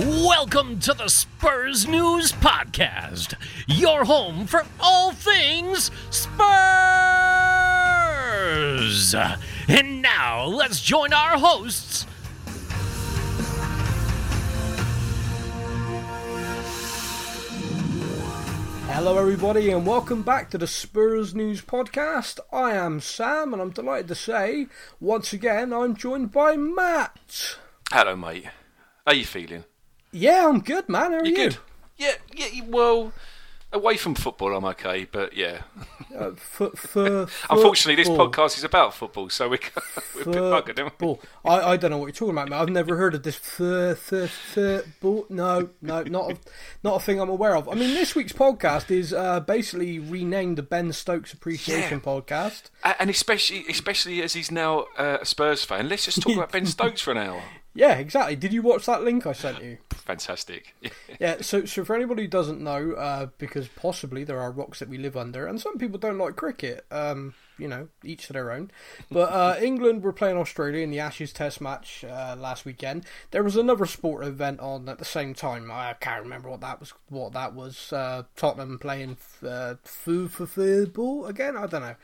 Welcome to the Spurs News Podcast, your home for all things Spurs. And now let's join our hosts. Hello, everybody, and welcome back to the Spurs News Podcast. I am Sam, and I'm delighted to say, once again, I'm joined by Matt. Hello, mate. How are you feeling? Yeah, I'm good, man. How are You good? Yeah, yeah. Well, away from football, I'm okay, but yeah. Uh, f- f- Unfortunately, this podcast is about football, so we we're a bit buggered, aren't we? Football. I, I don't know what you're talking about, man. I've never heard of this football. No, no, not a, not a thing I'm aware of. I mean, this week's podcast is uh, basically renamed the Ben Stokes Appreciation Yeah. Podcast. And especially, especially as he's now uh, a Spurs fan, let's just talk about Ben Stokes for an hour. Yeah, exactly. Did you watch that link I sent you? Fantastic. Yeah, so so for anybody who doesn't know, uh, because possibly there are rocks that we live under, and some people don't like cricket. Um, you know, each to their own. But uh, England were playing Australia in the Ashes Test match uh, last weekend. There was another sport event on at the same time. I can't remember what that was. What that was? Uh, Tottenham playing uh, foo for football again. I don't know.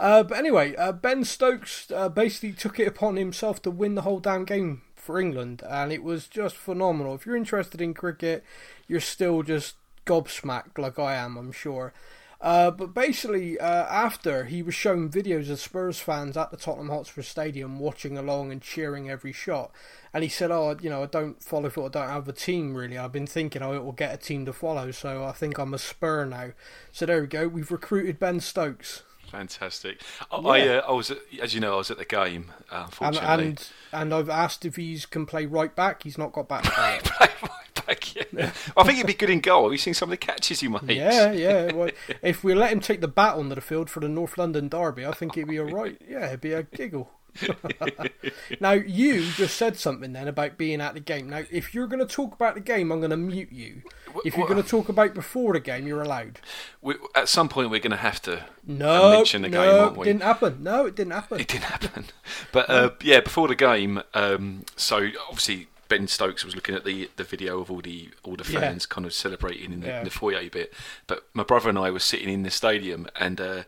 Uh, but anyway, uh, Ben Stokes uh, basically took it upon himself to win the whole damn game for England, and it was just phenomenal. If you're interested in cricket, you're still just gobsmacked like I am, I'm sure. Uh, but basically, uh, after he was shown videos of Spurs fans at the Tottenham Hotspur Stadium watching along and cheering every shot, and he said, "Oh, you know, I don't follow football. I don't have a team really. I've been thinking I it will get a team to follow, so I think I'm a Spur now." So there we go. We've recruited Ben Stokes, Fantastic. I, I, uh, I was, at, as you know, I was at the game. Uh, and unfortunately, and and I've asked if he's can play right back. He's not got back. Right back, yeah. I think he'd be good in goal. Have you seen some of the catches he makes? Yeah, yeah. Well, if we let him take the bat onto the field for the North London derby, I think he'd be all right. Yeah, it'd be a giggle. now you just said something then about being at the game. Now, if you're going to talk about the game, I'm going to mute you. If you're going to talk about before the game, you're allowed. We, at some point, we're going to have to No, mention the no, game, aren't we? It didn't happen. No, it didn't happen. It didn't happen. But uh, yeah, before the game, um, so obviously Ben Stokes was looking at the the video of all the all the Yeah. fans kind of celebrating in the, Yeah. in the foyer bit. But my brother and I were sitting in the stadium, and uh,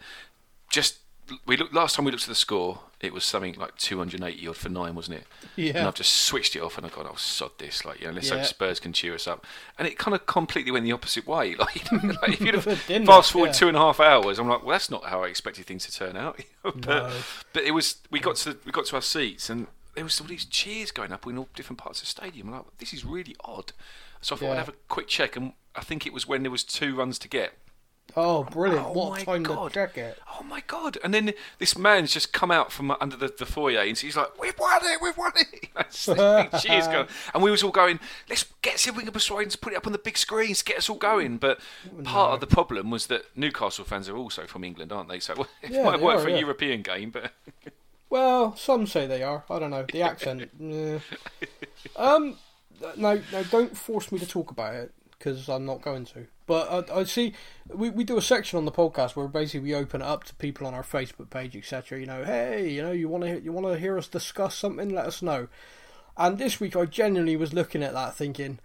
just we looked last time we looked at the score. It was something like 280 odd for nine, wasn't it? Yeah. And I've just switched it off, and I've got, oh sod this, like you know, let's Yeah. hope Spurs can cheer us up. And it kind of completely went the opposite way. Like, like if you'd have fast forward Yeah. two and a half hours, I'm like, well, that's not how I expected things to turn out. but, No. but it was. We got to we got to our seats, and there was all these cheers going up in all different parts of the stadium. I'm like, this is really odd. So I thought Yeah. I'd have a quick check, and I think it was when there was two runs to get. Oh, brilliant! Oh what my time God. to check it? Oh my god! And then this man's just come out from under the, the foyer, and he's like, "We've won it! We've won it!" Cheers going, and we was all going, "Let's get see if we can persuade him to put it up on the big screens, get us all going." But part of the problem was that Newcastle fans are also from England, aren't they? So it Yeah, might work are, for yeah. a European game, but Well, some say they are. I don't know. The accent. yeah. Um, no, no, don't force me to talk about it because I'm not going to. But I, I see we, we do a section on the podcast where basically we open it up to people on our Facebook page, etc. You know, hey, you know, you want to you want to hear us discuss something? Let us know. And this week, I genuinely was looking at that, thinking,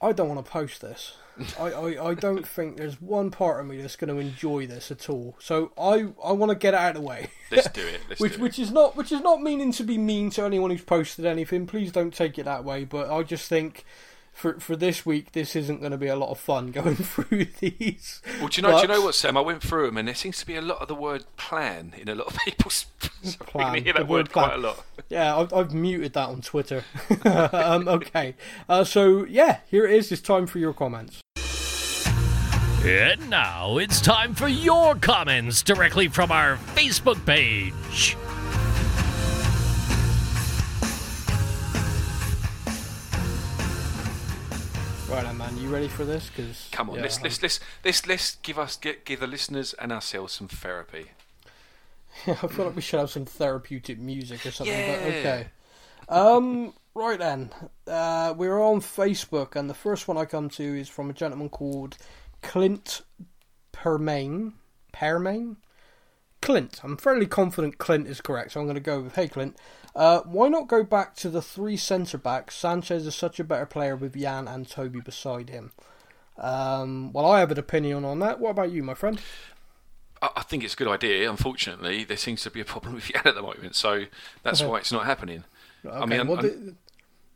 I don't want to post this. I, I, I don't think there's one part of me that's going to enjoy this at all. So I I want to get it out of the way. let's do it. Let's which do it. which is not which is not meaning to be mean to anyone who's posted anything. Please don't take it that way. But I just think for for this week, this isn't going to be a lot of fun going through these. Well, do you know? Do you know what, Sam? I went through them, and there seems to be a lot of the word "plan" in a lot of people's. so Plan, gonna hear the that word word quite a lot. Yeah, I've, I've muted that on Twitter. um, okay, uh, so yeah, here it is. It's time for your comments. And now it's time for your comments directly from our Facebook page. Right, then, man, you ready for this? Because Come on, let's let's let's let's let's give us get, give the listeners and ourselves some therapy. Yeah, I feel like we should have some therapeutic music or something. Yeah. But okay. Um. Right then, uh, we're on Facebook, and the first one I come to is from a gentleman called Clint Permain. Permain. Clint. I'm fairly confident Clint is correct, so I'm going to go with hey Clint. Uh, why not go back to the three centre backs? Sanchez is such a better player with Jan and Toby beside him. Um, well, I have an opinion on that. What about you, my friend? I, think it's a good idea. Unfortunately, there seems to be a problem with Jan at the moment, so that's why it's not happening. Okay, I mean, well, the-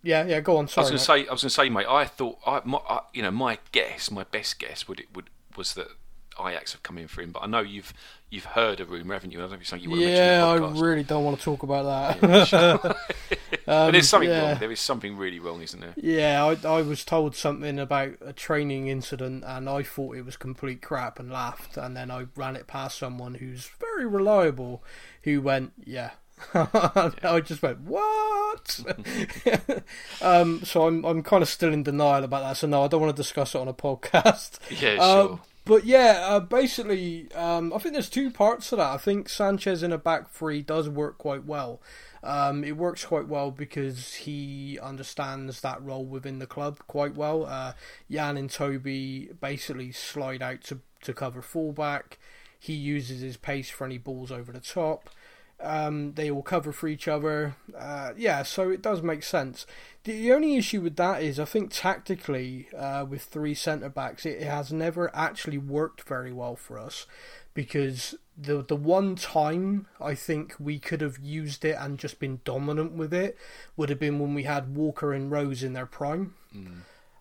yeah, yeah, go on. Sorry, I was going to say, I was going to say, mate. I thought, I, my, I, you know, my guess, my best guess would it would was that Ajax have come in for him. But I know you've you've heard a rumor, haven't you? I don't know if it's something you want to yeah, I mention the podcast. really don't want to talk about that. but there's something yeah. wrong. There is something really wrong, isn't there? Yeah, I, I was told something about a training incident and I thought it was complete crap and laughed. And then I ran it past someone who's very reliable who went, yeah. I just went, what? um, so I'm, I'm kind of still in denial about that. So no, I don't want to discuss it on a podcast. Yeah, Uh, sure. But yeah, uh, basically, um, I think there's two parts to that. I think Sanchez in a back three does work quite well. Um, it works quite well because he understands that role within the club quite well. Uh, Jan and Toby basically slide out to, to cover fullback. He uses his pace for any balls over the top. Um, they all cover for each other. Uh, yeah, so it does make sense. The only issue with that is I think tactically, uh, with three centre backs, it has never actually worked very well for us because the the one time I think we could have used it and just been dominant with it would have been when we had Walker and Rose in their prime.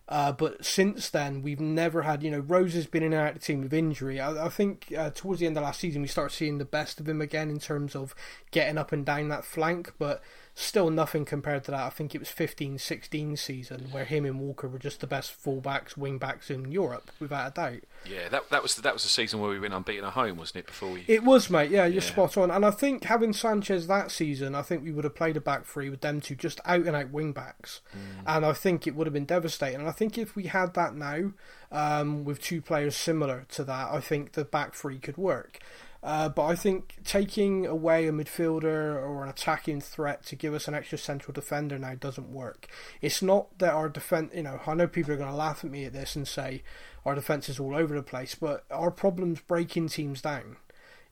Uh, but since then, we've never had, you know, Rose has been in and out of the team with injury. I, I think uh, towards the end of last season, we started seeing the best of him again in terms of getting up and down that flank, but still nothing compared to that. I think it was 15 16 season where him and Walker were just the best fullbacks, wingbacks in Europe, without a doubt. Yeah, that that was the, that was the season where we went unbeaten at home, wasn't it? Before we. It was, mate. Yeah, you're Yeah. spot on. And I think having Sanchez that season, I think we would have played a back three with them two just out and out wing backs. And I think it would have been devastating. And I think if we had that now, um, with two players similar to that, I think the back three could work. Uh, but I think taking away a midfielder or an attacking threat to give us an extra central defender now doesn't work. It's not that our defense, you know, I know people are going to laugh at me at this and say our defense is all over the place, but our problem's breaking teams down.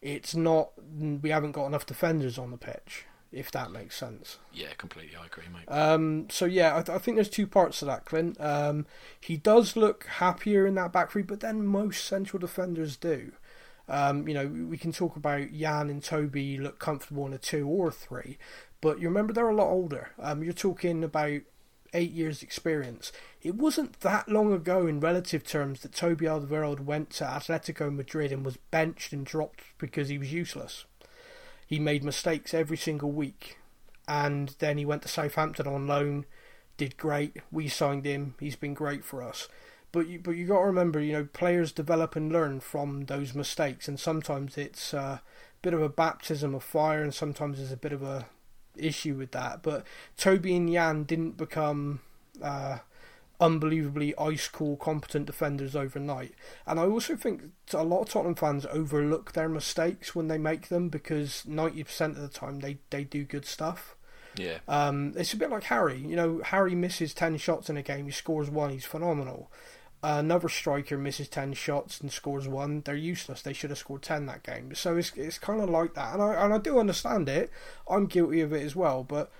It's not we haven't got enough defenders on the pitch, if that makes sense. Yeah, completely. I agree, mate. Um, so yeah, I, th- I think there's two parts to that, Clint. Um, he does look happier in that back three, but then most central defenders do. Um, you know, we can talk about Jan and Toby look comfortable in a two or a three, but you remember they're a lot older. Um, you're talking about eight years experience. It wasn't that long ago in relative terms that Toby Alderweireld went to Atletico Madrid and was benched and dropped because he was useless. He made mistakes every single week, and then he went to Southampton on loan, did great. We signed him. He's been great for us. But you, but you got to remember, you know, players develop and learn from those mistakes, and sometimes it's a bit of a baptism of fire, and sometimes there's a bit of a issue with that. But Toby and Jan didn't become uh, unbelievably ice cool, competent defenders overnight. And I also think a lot of Tottenham fans overlook their mistakes when they make them because ninety percent of the time they they do good stuff. Yeah. Um, it's a bit like Harry. You know, Harry misses 10 shots in a game, he scores one, he's phenomenal. Another striker misses 10 shots and scores one, they're useless. They should have scored 10 that game. So it's, it's kind of like that. And I, and I do understand it. I'm guilty of it as well. But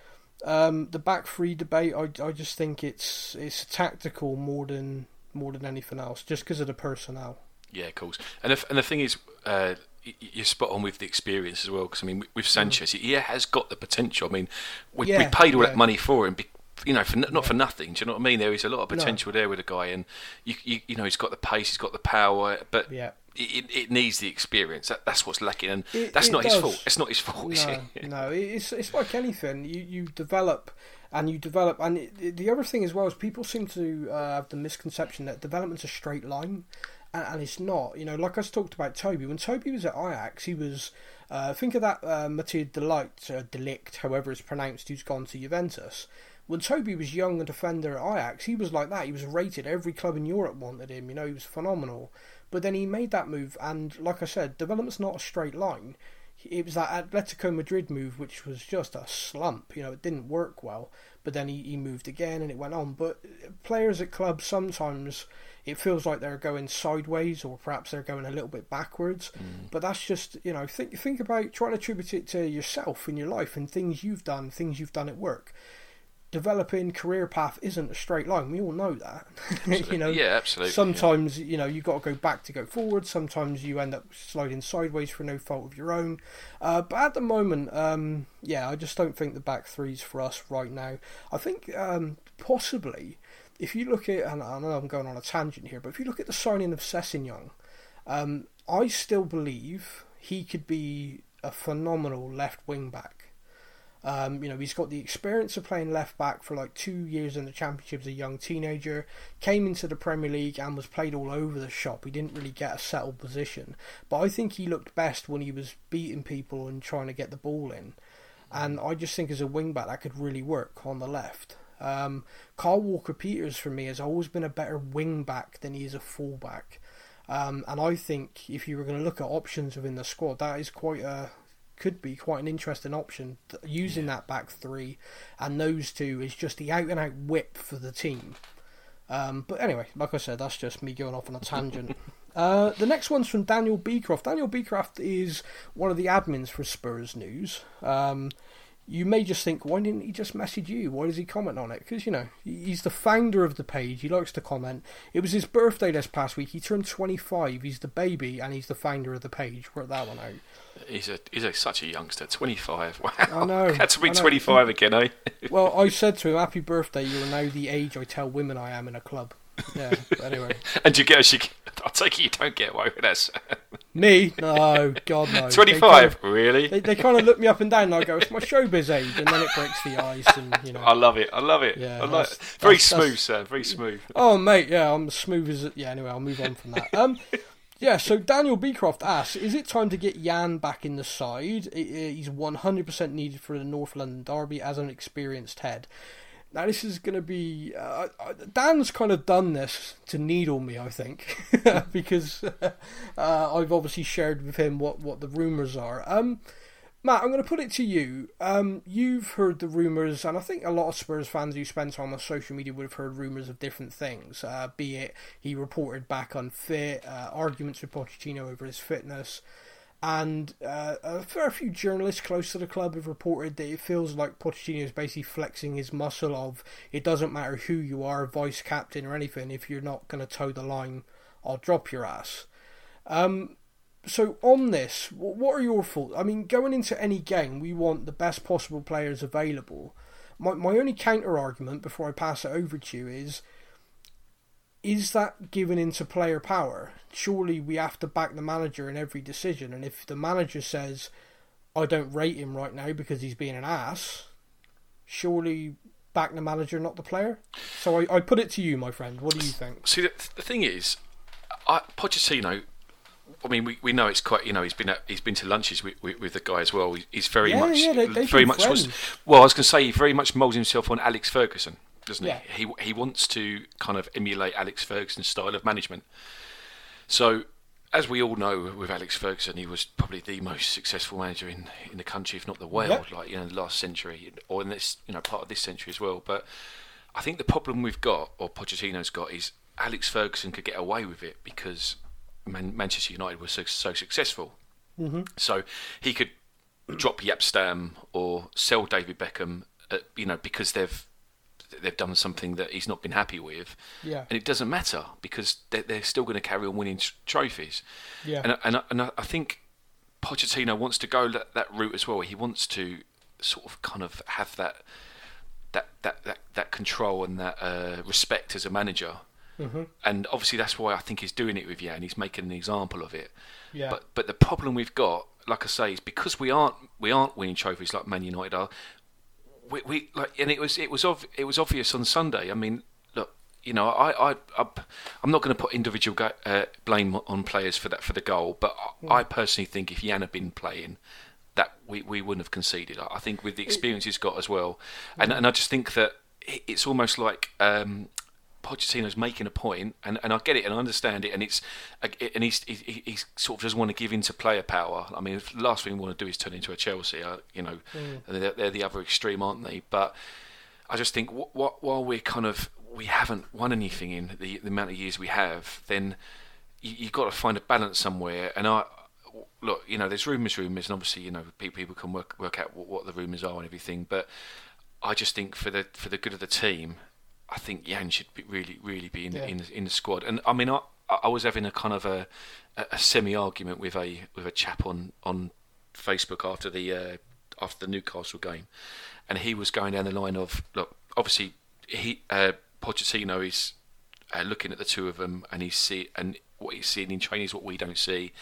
um, the back three debate, I, I just think it's it's tactical more than more than anything else, just because of the personnel. Yeah, of course. And the, and the thing is, uh, you're spot on with the experience as well. Because I mean, with- with Sanchez, he has got the potential. I mean, we, we Mm. Paid all yeah. that money for him. You know, for, not for nothing. Do you know what I mean? There is a lot of potential there with a guy, and you, you, you know, he's got the pace, he's got the power, but Yeah. it, it- needs the experience. That, that's what's lacking, and It- that's it not his fault. It's not his fault. is No, it? no, it's it's like anything. You you develop and you develop, and the other thing as well is people seem to uh, have the misconception that development's a straight line, and, and it's not. You know, like I was talked about Toby. When Toby was at Ajax, he was. Uh, think of that uh, Mathieu Delight, uh, Delict, however it's pronounced, who's gone to Juventus. When Toby was young and defender at Ajax, he was like that. He was rated. Every club in Europe wanted him. You know, he was phenomenal. But then he made that move, and like I said, development's not a straight line it was that Atletico Madrid move, which was just a slump. You know, it didn't work well, but then he, he moved again and it went on. But players at clubs sometimes it feels like they're going sideways or perhaps they're going a little bit backwards. Mm. But that's just you know think think about trying to attribute it to yourself in your life and things you've done, things you've done at work developing career path isn't a straight line. We all know that. you know, yeah, absolutely. Sometimes yeah. you know you got to go back to go forward. Sometimes you end up sliding sideways for no fault of your own. Uh, but at the moment, um, yeah, I just don't think the back three's for us right now. I think um, possibly if you look at, and I know I'm going on a tangent here, but if you look at the signing of Sessegnon, um, I still believe he could be a phenomenal left wing back. Um, you know, he's got the experience of playing left back for like two years in the Championship as a young teenager. Came into the Premier League and was played all over the shop. He didn't really get a settled position, but I think he looked best when he was beating people and trying to get the ball in. And I just think as a wing back that could really work on the left. Um, Kyle Walker Peters for me has always been a better wing back than he is a full back. Um, and I think if you were going to look at options within the squad, that is quite a could be quite an interesting option. Using that back three and those two is just the out and out whip for the team. Um, but anyway, like I said, that's just me going off on a tangent. uh, the next one's from Daniel Beecroft. Daniel Beecroft is one of the admins for Spurs News. Um, you may just think, why didn't he just message you? Why does he comment on it? Because, you know, he's the founder of the page. He likes to comment. It was his birthday this past week. He turned 25. He's the baby and he's the founder of the page. Work that one out. He's a he's a, such a youngster. 25. Wow. I know. Had to be 25 again, eh? well, I said to him, happy birthday. You're now the age I tell women I am in a club. Yeah, anyway. and you get, I'll take it you don't get away with this. Me? No, God no. 25, kind of, really? They, they kind of look me up and down and I go, it's my showbiz age, and then it breaks the ice and, you know. I love it, I love it. Yeah, I like it. Very that's, smooth, that's, sir, very smooth. Oh, mate, yeah, I'm smooth as, yeah, anyway, I'll move on from that. Um, yeah, so Daniel Beecroft asks, is it time to get Jan back in the side? He's 100% needed for the North London Derby as an experienced head. Now this is going to be uh, Dan's kind of done this to needle me, I think, because uh, I've obviously shared with him what what the rumours are. Um, Matt, I'm going to put it to you. Um, you've heard the rumours, and I think a lot of Spurs fans who spend time on social media would have heard rumours of different things. Uh, be it he reported back unfit, uh, arguments with Pochettino over his fitness. And uh, a fair few journalists close to the club have reported that it feels like Pochettino is basically flexing his muscle of it doesn't matter who you are, vice captain or anything, if you're not going to toe the line, I'll drop your ass. Um, so on this, what are your thoughts? I mean, going into any game, we want the best possible players available. My my only counter argument before I pass it over to you is is that given into player power? Surely we have to back the manager in every decision, and if the manager says, I don't rate him right now because he's being an ass, surely back the manager, not the player? So I, I put it to you, my friend. What do you think? See, the, the thing is, I, Pochettino. I mean, we, we know it's quite. You know, he's been at, he's been to lunches with, with, with the guy as well. He's very yeah, much yeah, they, very much friends. was. Well, I was going to say he very much moulds himself on Alex Ferguson doesn't yeah. he? He he wants to kind of emulate Alex Ferguson's style of management. So, as we all know, with Alex Ferguson, he was probably the most successful manager in, in the country, if not the world, yep. like you know, the last century or in this you know part of this century as well. But I think the problem we've got, or Pochettino's got, is Alex Ferguson could get away with it because Man- Manchester United was so, so successful. Mm-hmm. So he could drop Jaap Stam or sell David Beckham, uh, you know, because they've they've done something that he's not been happy with. Yeah. And it doesn't matter because they're, they're still going to carry on winning trophies. Yeah. And, and, and I think Pochettino wants to go that, that route as well. He wants to sort of kind of have that that that that, that control and that uh, respect as a manager. Mm-hmm. And obviously that's why I think he's doing it with Jan. He's making an example of it. Yeah. But but the problem we've got, like I say, is because we aren't we aren't winning trophies like Man United are we, we like, and it was it was ov- it was obvious on Sunday. I mean, look, you know, I I, I am not going to put individual go, uh, blame on players for that for the goal, but. I personally think if Jan had been playing, that we, we wouldn't have conceded. I think with the experience he's got as well, and and I just think that it's almost like um, Pochettino's making a point, and, and I get it and I understand it, and it's and he's he, he sort of doesn't want to give in to player power. I mean, the last thing we want to do is turn into a Chelsea. Uh, you know, mm. they're, they're, the other extreme, aren't they? But I just think what, what, while we're kind of we haven't won anything in the, the amount of years we have, then you, you've got to find a balance somewhere. And I look, you know, there's rumours, rumours, and obviously, you know, people, people can work work out what, what the rumours are and everything. But I just think for the for the good of the team, I think Jan should be really really be in yeah. in, in the squad. And I mean, I I was having a kind of a a semi argument with a with a chap on on Facebook after the uh, after the Newcastle game, and he was going down the line of look, obviously he uh, Pochettino is uh, looking at the two of them, and he's see and what he's seeing in training is what we don't see.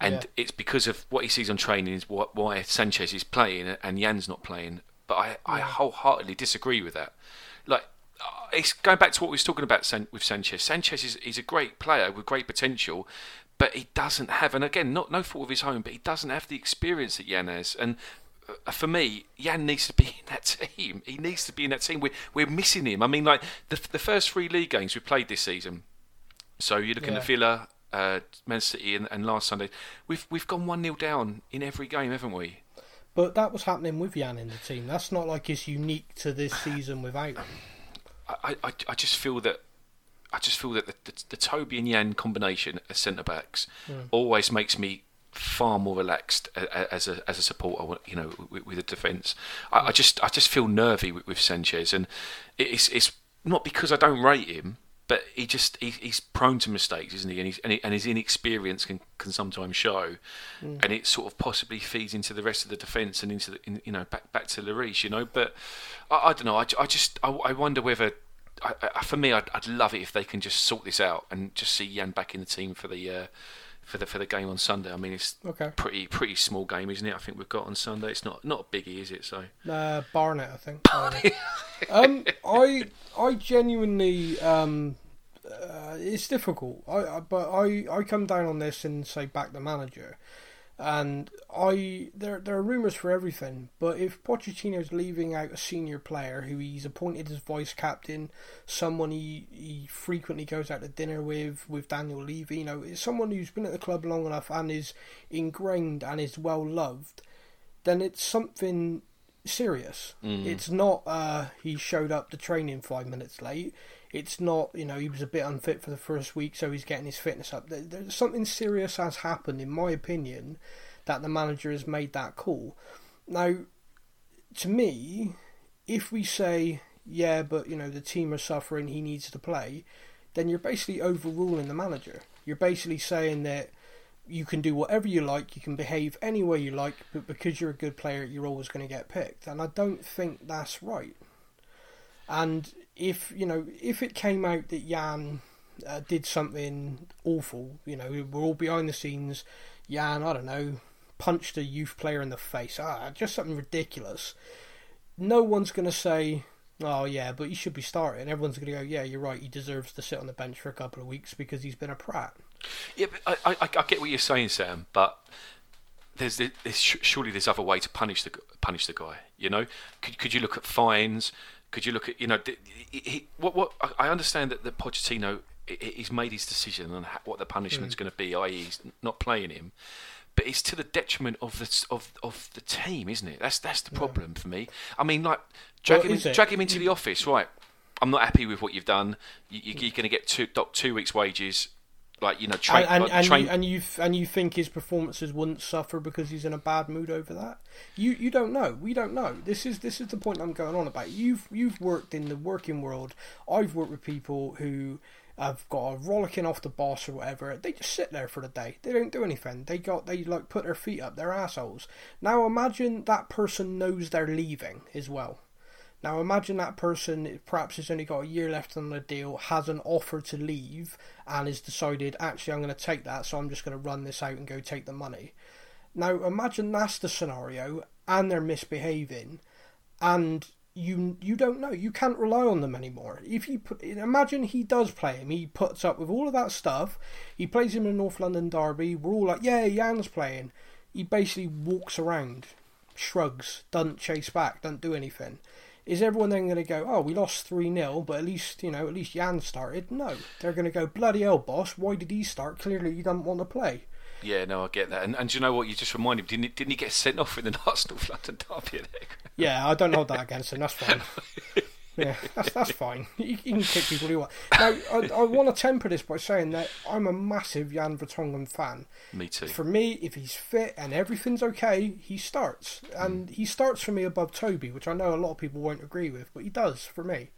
And yeah. it's because of what he sees on training is what, why Sanchez is playing and Jan's not playing. But I, yeah. I wholeheartedly disagree with that. Like, it's going back to what we was talking about with Sanchez. Sanchez is he's a great player with great potential, but he doesn't have, and again, not no fault of his own, but he doesn't have the experience that Jan has. And uh, for me, Jan needs to be in that team. He needs to be in that team. We're, we're missing him. I mean, like the the first three league games we played this season. So you're looking yeah. at Villa, uh, Man City, and, and, last Sunday. We've we've gone one 0 down in every game, haven't we? But that was happening with Jan in the team. That's not like it's unique to this season without him. I, I, I just feel that I just feel that the, the, the Toby and Jan combination as centre backs mm. always makes me far more relaxed as a as a supporter, you know, with, with the defence. I, I, just I just feel nervy with, with Sanchez, and it's it's not because I don't rate him, but he just he, he's prone to mistakes, isn't he? And, he's, and, he, and his inexperience can, can sometimes show, mm. and it sort of possibly feeds into the rest of the defence and into the, in, you know back back to Lloris, you know. But I, I don't know. I, I just I, I wonder whether. I, for me, I'd, I'd love it if they can just sort this out and just see Jan back in the team for the uh, for the for the game on Sunday. I mean, it's okay. pretty pretty small game, isn't it? I think we've got on Sunday. It's not not a biggie, is it? So uh, Barnet, I think. um, I I genuinely um, uh, it's difficult. I, I but I I come down on this and say back the manager and I there there are rumours for everything, but if Pochettino's leaving out a senior player who he's appointed as vice captain, someone he, he frequently goes out to dinner with, with Daniel Levy, you know, it's someone who's been at the club long enough and is ingrained and is well loved, then it's something serious. Mm. It's not uh, he showed up to training five minutes late. It's not, you know, he was a bit unfit for the first week, so he's getting his fitness up. There's something serious has happened, in my opinion, that the manager has made that call. Now, to me, if we say, yeah, but, you know, the team are suffering, he needs to play, then you're basically overruling the manager. You're basically saying that you can do whatever you like, you can behave any way you like, but because you're a good player, you're always going to get picked. And I don't think that's right. And if you know if it came out that Jan uh, did something awful, you know, we're all behind the scenes. Jan, I don't know, punched a youth player in the face. Ah, just something ridiculous. No one's going to say, "Oh yeah, but he should be starting." Everyone's going to go, "Yeah, you're right. He deserves to sit on the bench for a couple of weeks because he's been a prat." Yeah, I, I, I get what you're saying, Sam, but there's, there's, surely there's other way to punish the punish the guy. You know, could could you look at fines? Could you look at you know he, he, what what I understand that the Pochettino he's made his decision on what the punishment's mm. going to be, i.e., he's not playing him. But it's to the detriment of the of of the team, isn't it? That's that's the problem yeah. for me. I mean, like drag well, him in, drag him into the office, right? I'm not happy with what you've done. You, are going to get two two weeks' wages like you know, train, and, and, like, and, train... you, and you and you think his performances wouldn't suffer because he's in a bad mood over that. You you don't know. We don't know. This is this is the point I'm going on about. You've you've worked in the working world. I've worked with people who have got a rollicking off the boss or whatever. They just sit there for the day. They don't do anything. They got they like put their feet up. They're assholes. Now imagine that person knows they're leaving as well. Now imagine that person perhaps has only got a year left on the deal, has an offer to leave, and has decided actually I'm going to take that, so I'm just going to run this out and go take the money. Now imagine that's the scenario, and they're misbehaving, and you you don't know, you can't rely on them anymore. If you put, imagine he does play him, he puts up with all of that stuff, he plays him in North London Derby, we're all like, yeah, Jan's playing. He basically walks around, shrugs, doesn't chase back, doesn't do anything is everyone then going to go, oh, we lost 3 0, but at least, you know, at least Jan started? No. They're going to go, bloody hell, boss, why did he start? Clearly he doesn't want to play. Yeah, no, I get that. And, and do you know what? You just reminded me, didn't he, didn't he get sent off in the Arsenal London derby? Yeah, I don't hold that against him. That's fine. Yeah, that's that's fine. You, you can kick people you want. Now, I, I want to temper this by saying that I'm a massive Jan Vertonghen fan. Me too. For me, if he's fit and everything's okay, he starts, and mm. he starts for me above Toby, which I know a lot of people won't agree with, but he does for me.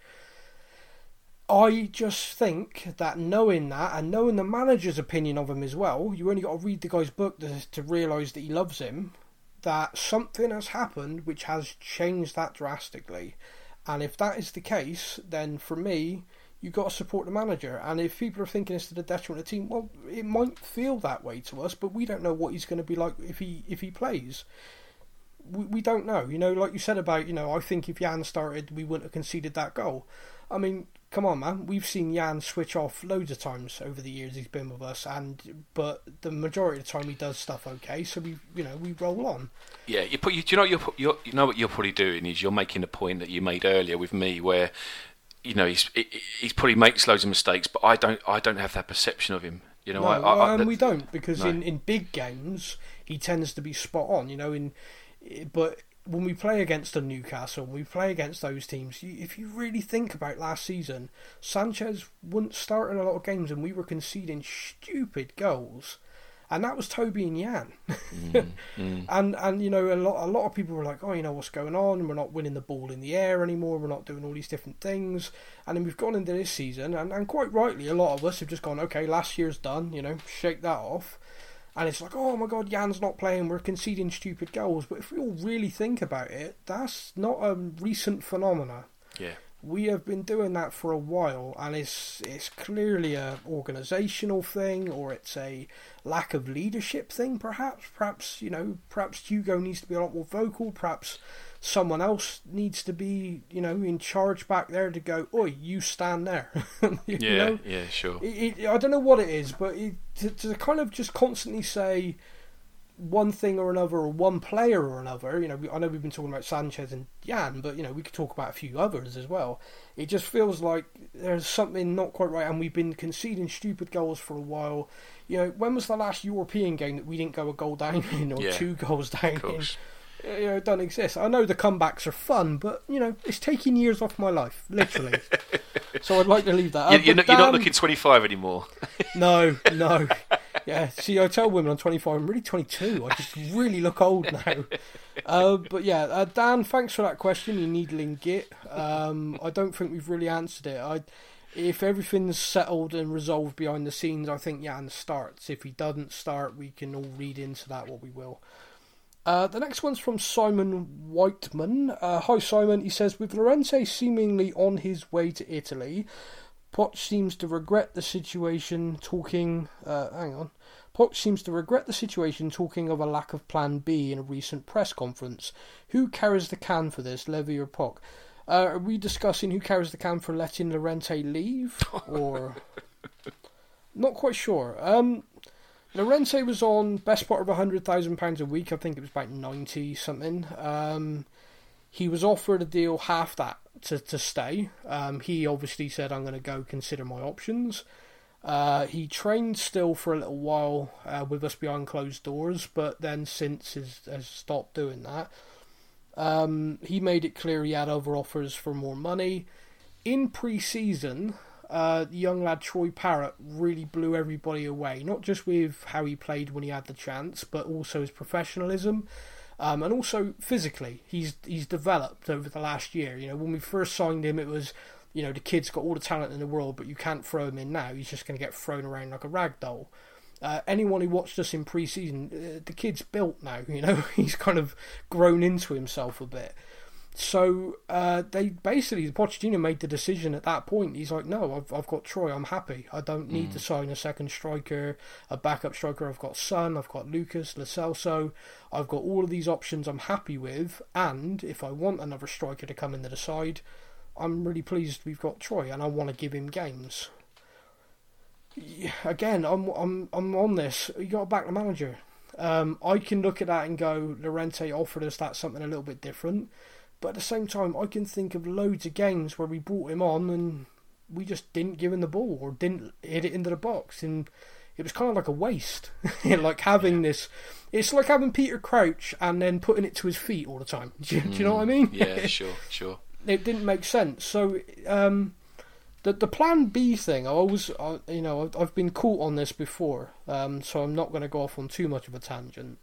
I just think that knowing that and knowing the manager's opinion of him as well, you only got to read the guy's book to, to realise that he loves him. That something has happened which has changed that drastically. And if that is the case, then for me, you've got to support the manager. And if people are thinking it's to the detriment of the team, well, it might feel that way to us, but we don't know what he's going to be like if he if he plays. We, we don't know. You know, like you said about, you know, I think if Jan started, we wouldn't have conceded that goal. I mean, come on, man. We've seen Jan switch off loads of times over the years he's been with us, and but the majority of the time he does stuff okay. So we, you know, we roll on. Yeah, you put. You, do you know what you're, you're, you know what you're probably doing is you're making a point that you made earlier with me, where you know he's he's probably makes loads of mistakes, but I don't I don't have that perception of him. You know, no, I, I, um, we don't because no. in, in big games he tends to be spot on. You know, in but when we play against a Newcastle, we play against those teams. You, if you really think about last season, Sanchez wouldn't start in a lot of games, and we were conceding stupid goals, and that was Toby and Jan. mm, mm. And and you know a lot a lot of people were like, oh, you know what's going on? We're not winning the ball in the air anymore. We're not doing all these different things. And then we've gone into this season, and, and quite rightly, a lot of us have just gone, okay, last year's done. You know, shake that off and it's like, oh my god, Jan's not playing, we're conceding stupid goals. But if we all really think about it, that's not a recent phenomena. Yeah. We have been doing that for a while, and it's it's clearly a organisational thing, or it's a lack of leadership thing, perhaps. Perhaps you know, perhaps Hugo needs to be a lot more vocal. Perhaps someone else needs to be, you know, in charge back there to go, oi, you stand there. you yeah, know? yeah, sure. It, it, I don't know what it is, but it, to, to kind of just constantly say one thing or another, or one player or another, you know, I know we've been talking about Sanchez and Jan, but, you know, we could talk about a few others as well. It just feels like there's something not quite right, and we've been conceding stupid goals for a while. You know, when was the last European game that we didn't go a goal down in or Yeah, two goals down in? You know, it doesn't exist. I know the comebacks are fun, but you know, it's taking years off my life, literally. so I'd like to leave that. You- You're, but not, you're not looking 25 anymore. No, no. Yeah, see, I tell women I'm 25. I'm really 22. I just really look old now. Uh, but yeah, uh, Dan, thanks for that question. You needling git. Um, I don't think we've really answered it. I, if everything's settled and resolved behind the scenes, I think Jan starts. If he doesn't start, we can all read into that what we will. Uh, the next one's from Simon Whiteman. Uh, hi, Simon. He says, with Llorente seemingly on his way to Italy, Poch seems to regret the situation, talking. Uh, hang on. Poch seems to regret the situation, talking of a lack of Plan B in a recent press conference. Who carries the can for this, Levy or Poch? Uh, are we discussing who carries the can for letting Llorente leave, or not quite sure? Um, Llorente was on best part of a hundred thousand pounds a week. I think it was about ninety something. Um, he was offered a deal half that to to stay. Um, he obviously said, "I'm going to go consider my options." Uh, he trained still for a little while uh, with us behind closed doors, but then since has, has stopped doing that. Um, he made it clear he had other offers for more money. In pre-season, uh, young lad Troy Parrott really blew everybody away. Not just with how he played when he had the chance, but also his professionalism, um, and also physically. He's he's developed over the last year. You know, when we first signed him, it was you know the kid's got all the talent in the world, but you can't throw him in now. He's just going to get thrown around like a rag doll. Uh, anyone who watched us in pre-season, uh, the kid's built now. You know, he's kind of grown into himself a bit. So uh, they basically, Pochettino made the decision at that point. He's like, no, I've I've got Troy. I'm happy. I don't need to sign a second striker, a backup striker. I've got Son. I've got Lucas, Lo Celso. I've got all of these options. I'm happy with. And if I want another striker to come into the side, I'm really pleased we've got Troy, and I want to give him games. Again, I'm I'm I'm on this. You got to back the manager. Um, I can look at that and go, Llorente offered us that something a little bit different, But at the same time, I can think of loads of games where we brought him on and we just didn't give him the ball or didn't hit it into the box, and it was kind of like a waste. like having this, it's like having Peter Crouch and then putting it to his feet all the time. Do you, do you know what I mean? Yeah, sure, sure. it didn't make sense. So um, the the Plan B thing, I was, I, you know, I've, I've been caught on this before, um, so I'm not going to go off on too much of a tangent.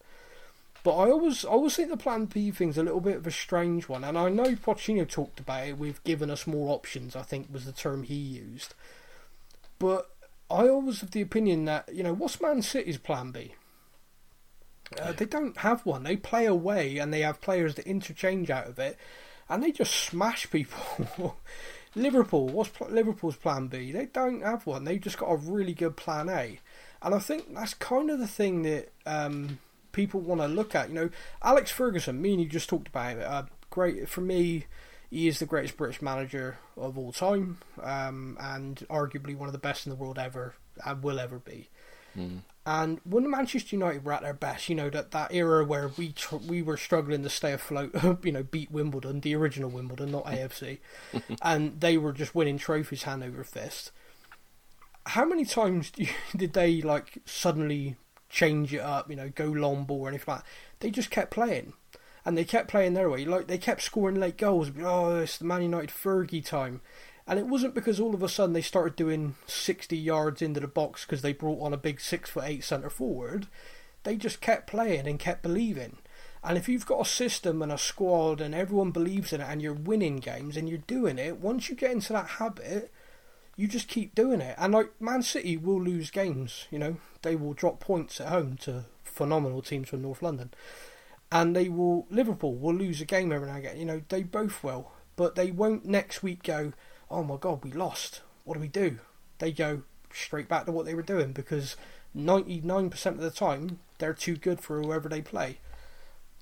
But I always, I always think the Plan B thing's a little bit of a strange one, and I know Pochettino talked about it. We've given us more options. I think was the term he used. But I always have the opinion that you know what's Man City's Plan B. Uh, they don't have one. They play away, and they have players that interchange out of it, and they just smash people. Liverpool, what's pl- Liverpool's Plan B? They don't have one. They've just got a really good Plan A, and I think that's kind of the thing that um, people want to look at. You know, Alex Ferguson, me and you just talked about it. Uh, great for me. He is the greatest British manager of all time, um, and arguably one of the best in the world ever, and will ever be. And when Manchester United were at their best, you know that, that era where we tr- we were struggling to stay afloat, you know, beat Wimbledon, the original Wimbledon, not AFC, and they were just winning trophies hand over fist. How many times do you, did they like suddenly change it up? You know, go long ball or anything like that? They just kept playing, and they kept playing their way. Like they kept scoring late goals. Oh, it's the Man United Fergie time. And it wasn't because all of a sudden they started doing 60 yards into the box because they brought on a big six foot eight centre forward. They just kept playing and kept believing. And if you've got a system and a squad and everyone believes in it and you're winning games and you're doing it, once you get into that habit, you just keep doing it. And like Man City will lose games, you know, they will drop points at home to phenomenal teams from North London. And they will Liverpool will lose a game every now and again, you know, they both will. But they won't next week go, oh my god, we lost. What do we do? They go straight back to what they were doing because 99% of the time they're too good for whoever they play.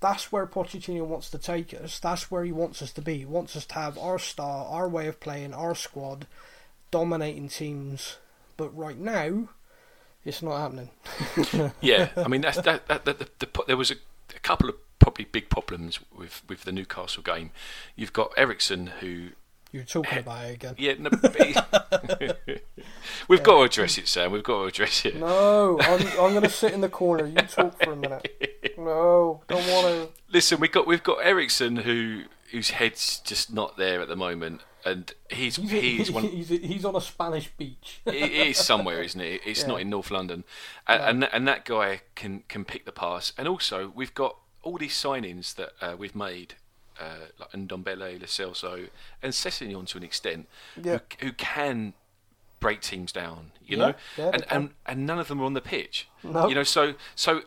That's where Pochettino wants to take us. That's where he wants us to be. He wants us to have our star, our way of playing, our squad, dominating teams. But right now, it's not happening. yeah, I mean that's that, that, that the, the, there was a, a couple of probably big problems with with the Newcastle game. You've got Eriksen who You're talking about it again. yeah, no, we've got to address it, Sam. We've got to address it. No, I'm, I'm going to sit in the corner. You talk for a minute. No, don't want to. Listen, we got we've got Eriksen who whose head's just not there at the moment, and he's He's, he's one he's, he's on a Spanish beach. it is somewhere, isn't it? It's Yeah. not in North London, and and, that, and that guy can can pick the pass. And also, we've got all these signings that uh, we've made, uh, like Ndombele, Lo Celso, and Sessegnon to an extent, Yeah. who, who can break teams down. You Yeah, know, yeah, and, and and none of them are on the pitch. No. You know, so so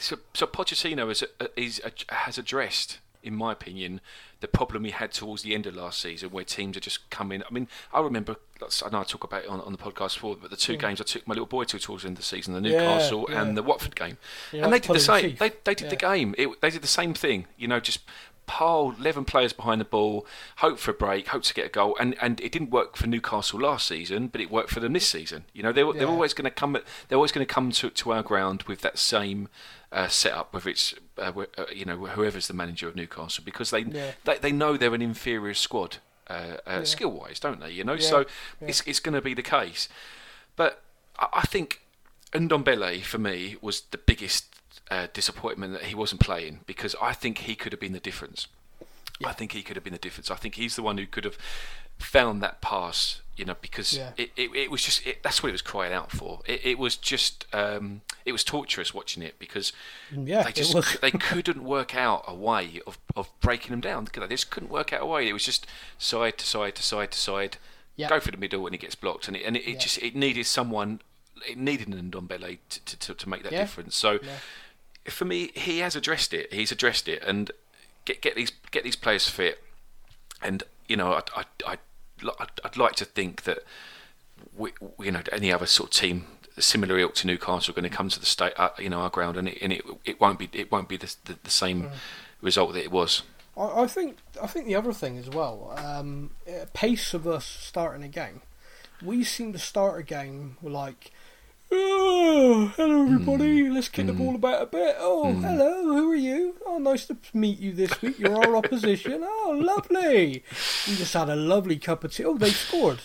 so, so Pochettino is, is has addressed, in my opinion, the problem we had towards the end of last season, where teams are just coming. I mean, I remember. I know I talk about it on, on the podcast before, but the two games I took my little boy to towards the end of the season, the Mm. Yeah, Newcastle yeah. and the Watford game, Yeah, and they did the same. They they did the game. It, they did the same thing. You know, just pile eleven players behind the ball, hope for a break, hope to get a goal, and and it didn't work for Newcastle last season, but it worked for them this season. You know, they're they're always going to come. They're always going to come to to our ground with that same uh, setup, whether it's uh, uh, you know whoever's the manager of Newcastle, because they Yeah. they, they know they're an inferior squad uh, uh, skill wise, don't they? You know, Yeah, so yeah. it's it's going to be the case. But I, I think Ndombele for me was the biggest uh, disappointment that he wasn't playing because I think he could have been the difference. I think he could have been the difference. I think he's the one who could have found that pass, you know, because Yeah. it, it, it was just it, that's what it was crying out for. It, it was just um, it was torturous watching it because Yeah, they just they couldn't work out a way of, of breaking them down. They just couldn't work out a way. It was just side to side to side to side, go for the middle and it gets blocked. And it, and it, Yeah. just it needed someone, it needed an Ndombele to, to, to, to make that Yeah. difference. So for me, he has addressed it. He's addressed it, and get get these get these players fit. And you know, I I I I'd, I'd like to think that we, you know any other sort of team similar ilk to Newcastle are going to come to the state, uh, you know, our ground, and it and it, it won't be it won't be the the, the same Mm. result that it was. I, I think I think the other thing as well, um, uh, pace of us starting a game. We seem to start a game like Oh, hello everybody. Hmm. Let's kick the ball about a bit. Oh, hello. Who are you? Oh, nice to meet you this week. You're our opposition. Oh, lovely. We just had a lovely cup of tea. Oh, they scored.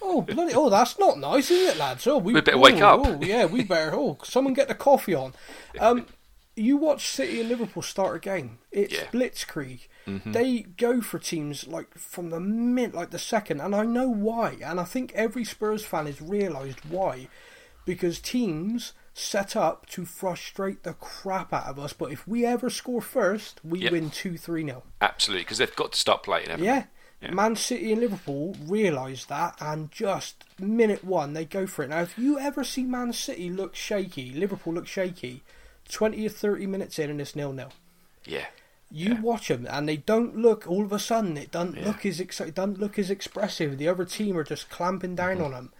Oh, bloody. Oh, that's not nice, is it, lads? Oh, we, We better oh, wake up. Oh, yeah, we better. Oh, someone get the coffee on. Um, you watch City and Liverpool start a game. It's Yeah. blitzkrieg. Mm-hmm. They go for teams like from the mint, like the second, and I know why. And I think every Spurs fan has realised why, because teams set up to frustrate the crap out of us. But if we ever score first, we Yep. win two three nil. Absolutely, because they've got to stop playing. haven't Yeah. Yeah. Man City and Liverpool realised that, and just minute one they go for it. Now, if you ever see Man City look shaky, Liverpool look shaky, twenty or thirty minutes in, and it's nil nil. Yeah. You watch them, and they don't look. All of a sudden, it doesn't Yeah. look as ex- doesn't look as expressive. The other team are just clamping Mm-hmm. down on them.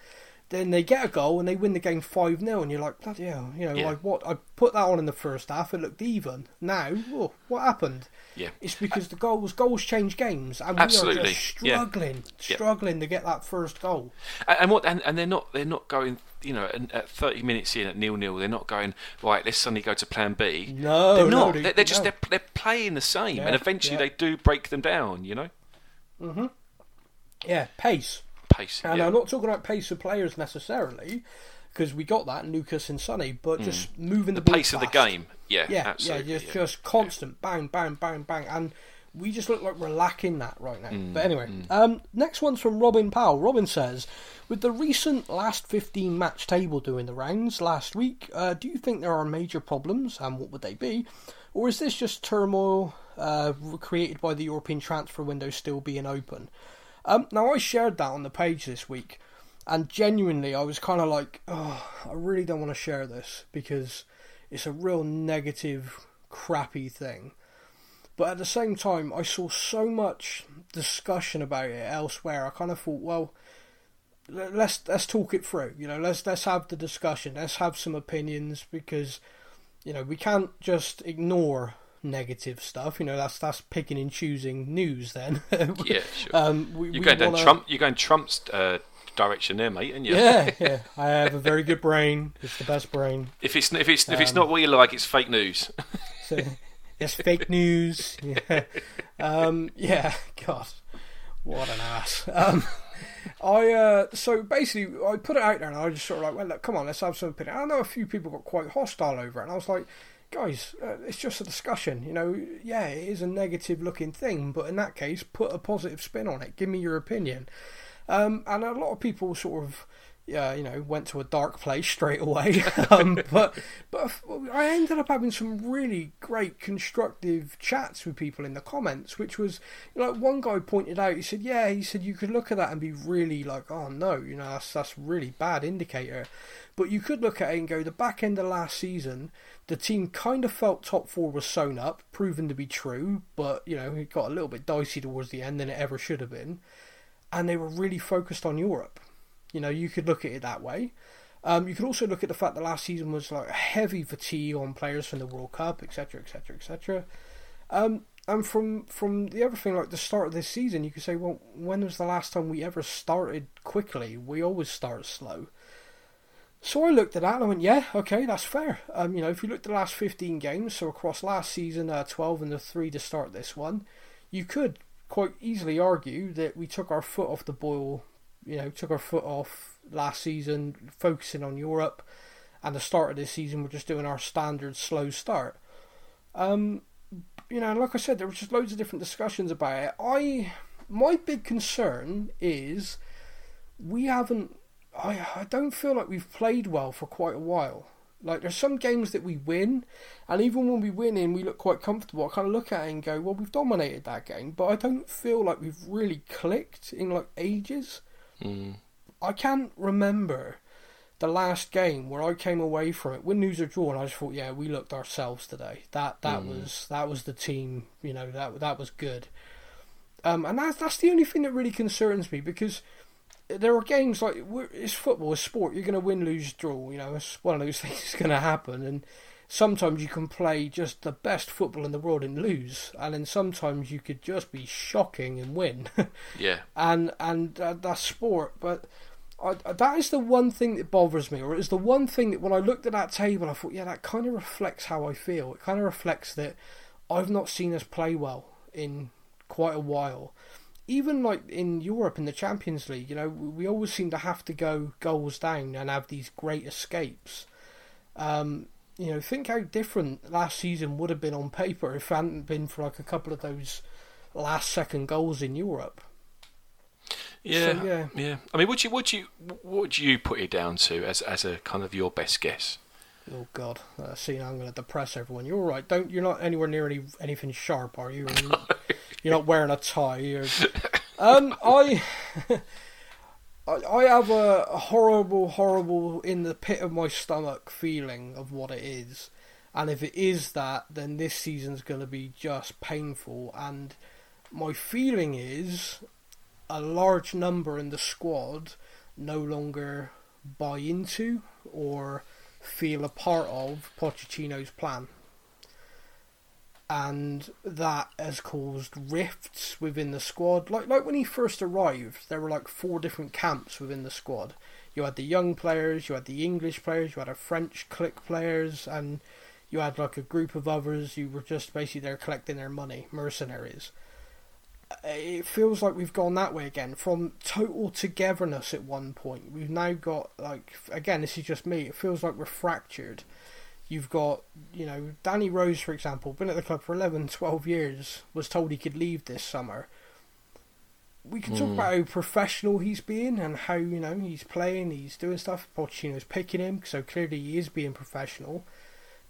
Then they get a goal and they win the game five 0 and you're like, bloody hell, you know, Yeah. like what? I put that on in the first half. It looked even. Now, oh, what happened? Yeah. It's because the goals goals change games, and Absolutely, we are just struggling, Yeah. struggling to get that first goal. And, and what? And, and they're not. They're not going. You know, and at thirty minutes in at nil nil, they're not going right. Let's suddenly go to Plan B. No, they're no, not. they- they, are just no. they're, they're playing the same, Yeah, and eventually yeah. they do break them down. You know, Mhm. Yeah, pace. Pace. And yeah. I'm not talking about pace of players necessarily, because we got that in Lucas and Sonny, but just moving the, Mm. the pace of the game. Yeah, Yeah, absolutely. yeah, just yeah. just constant bang, bang, bang, bang, and we just look like we're lacking that right now. Mm, but anyway, um, next one's from Robin Powell. Robin says, with the recent last 15 match table doing the rounds last week, uh, do you think there are major problems, and what would they be, or is this just turmoil uh, created by the European transfer window still being open? Um, now I shared that on the page this week, and genuinely I was kind of like, oh, I really don't want to share this because it's a real negative, crappy thing. But at the same time, I saw so much discussion about it elsewhere. I kind of thought, well, let's let's talk it through. You know, let's let's have the discussion. Let's have some opinions because you know we can't just ignore negative stuff. You know, that's that's picking and choosing news. Then, Yeah, sure. um, we, You're going down wanna- Trump. You're going Trump's uh, direction there, mate, and you? Yeah, yeah. I have a very good brain. It's the best brain. If it's if it's if it's Um, not what you like, it's fake news. So it's fake news. Yeah. Um, yeah. God, what an ass. Um, I uh, so basically I put it out there and I just sort of like, well, look, come on, let's have some opinion. I know a few people got quite hostile over it, and I was like, guys, uh, it's just a discussion. You know, yeah, it is a negative looking thing, but in that case, put a positive spin on it. Give me your opinion. Um, and a lot of people sort of, yeah, you know, went to a dark place straight away. um, but but I ended up having some really great constructive chats with people in the comments, which was you know, like one guy pointed out. He said, "Yeah," he said you could look at that and be really like, "Oh no, you know, that's that's really bad indicator." But you could look at it and go, the back end of last season, the team kind of felt top four was sewn up, proven to be true, but you know it got a little bit dicey towards the end than it ever should have been and they were really focused on Europe. You know, you could look at it that way. Um, you could also look at the fact that last season was like a heavy fatigue on players from the World Cup, etc., etc., etc. And from from the other thing, like the start of this season, you could say, well, when was the last time we ever started quickly? We always start slow. So I looked at that and I went, yeah, okay, that's fair. Um, you know, if you looked at the last 15 games, so across last season, uh, 12 and the 3 to start this one, you could quite easily argue that we took our foot off the boil, you know, took our foot off last season, focusing on Europe, and the start of this season, we're just doing our standard slow start. Um, you know, like I said, there were just loads of different discussions about it. I, my big concern is we haven't. I I don't feel like we've played well for quite a while. Like there's some games that we win, and even when we win in, we look quite comfortable. I kind of look at it and go, "Well, we've dominated that game," but I don't feel like we've really clicked in like ages. Mm. I can't remember the last game where I came away from it, win, lose or draw, and I just thought, "Yeah, we looked ourselves today. That that was that was the team. You know, that that was good." Um, and that's that's the only thing that really concerns me because there are games like it's football, it's sport. You're going to win, lose, draw. You know, it's one of those things that's going to happen. And sometimes you can play just the best football in the world and lose, and then sometimes you could just be shocking and win. Yeah. and and uh, that's sport. But I, that is the one thing that bothers me, or it is the one thing that when I looked at that table, I thought, yeah, that kind of reflects how I feel. It kind of reflects that I've not seen us play well in quite a while. Even like in Europe in the Champions League, you know, we always seem to have to go goals down and have these great escapes. Um, you know, think how different last season would have been on paper if it hadn't been for like a couple of those last second goals in Europe. Yeah, so, yeah, yeah. I mean, would you would you what would you put it down to as as a kind of your best guess? Oh God! Uh, see, now I'm going to depress everyone. You're right. Don't you're not anywhere near any anything sharp, are you? You're, you're not wearing a tie. You're... Um, I. I have a horrible, horrible, in the pit of my stomach feeling of what it is. And if it is that, then this season's going to be just painful. And my feeling is a large number in the squad no longer buy into or feel a part of Pochettino's plan. And that has caused rifts within the squad. Like like when he first arrived, there were like four different camps within the squad. You had the young players, you had the English players, you had a French click players, and you had like a group of others who were just basically there collecting their money, mercenaries it feels like we've gone that way again from total togetherness at one point. We've now got like again this is just me it feels like we're fractured. You've got you know danny rose for example been at the club for 11 12 years was told he could leave this summer. We can talk mm. about how professional he's being and how you know he's playing he's doing stuff Pochettino's picking him so clearly he is being professional.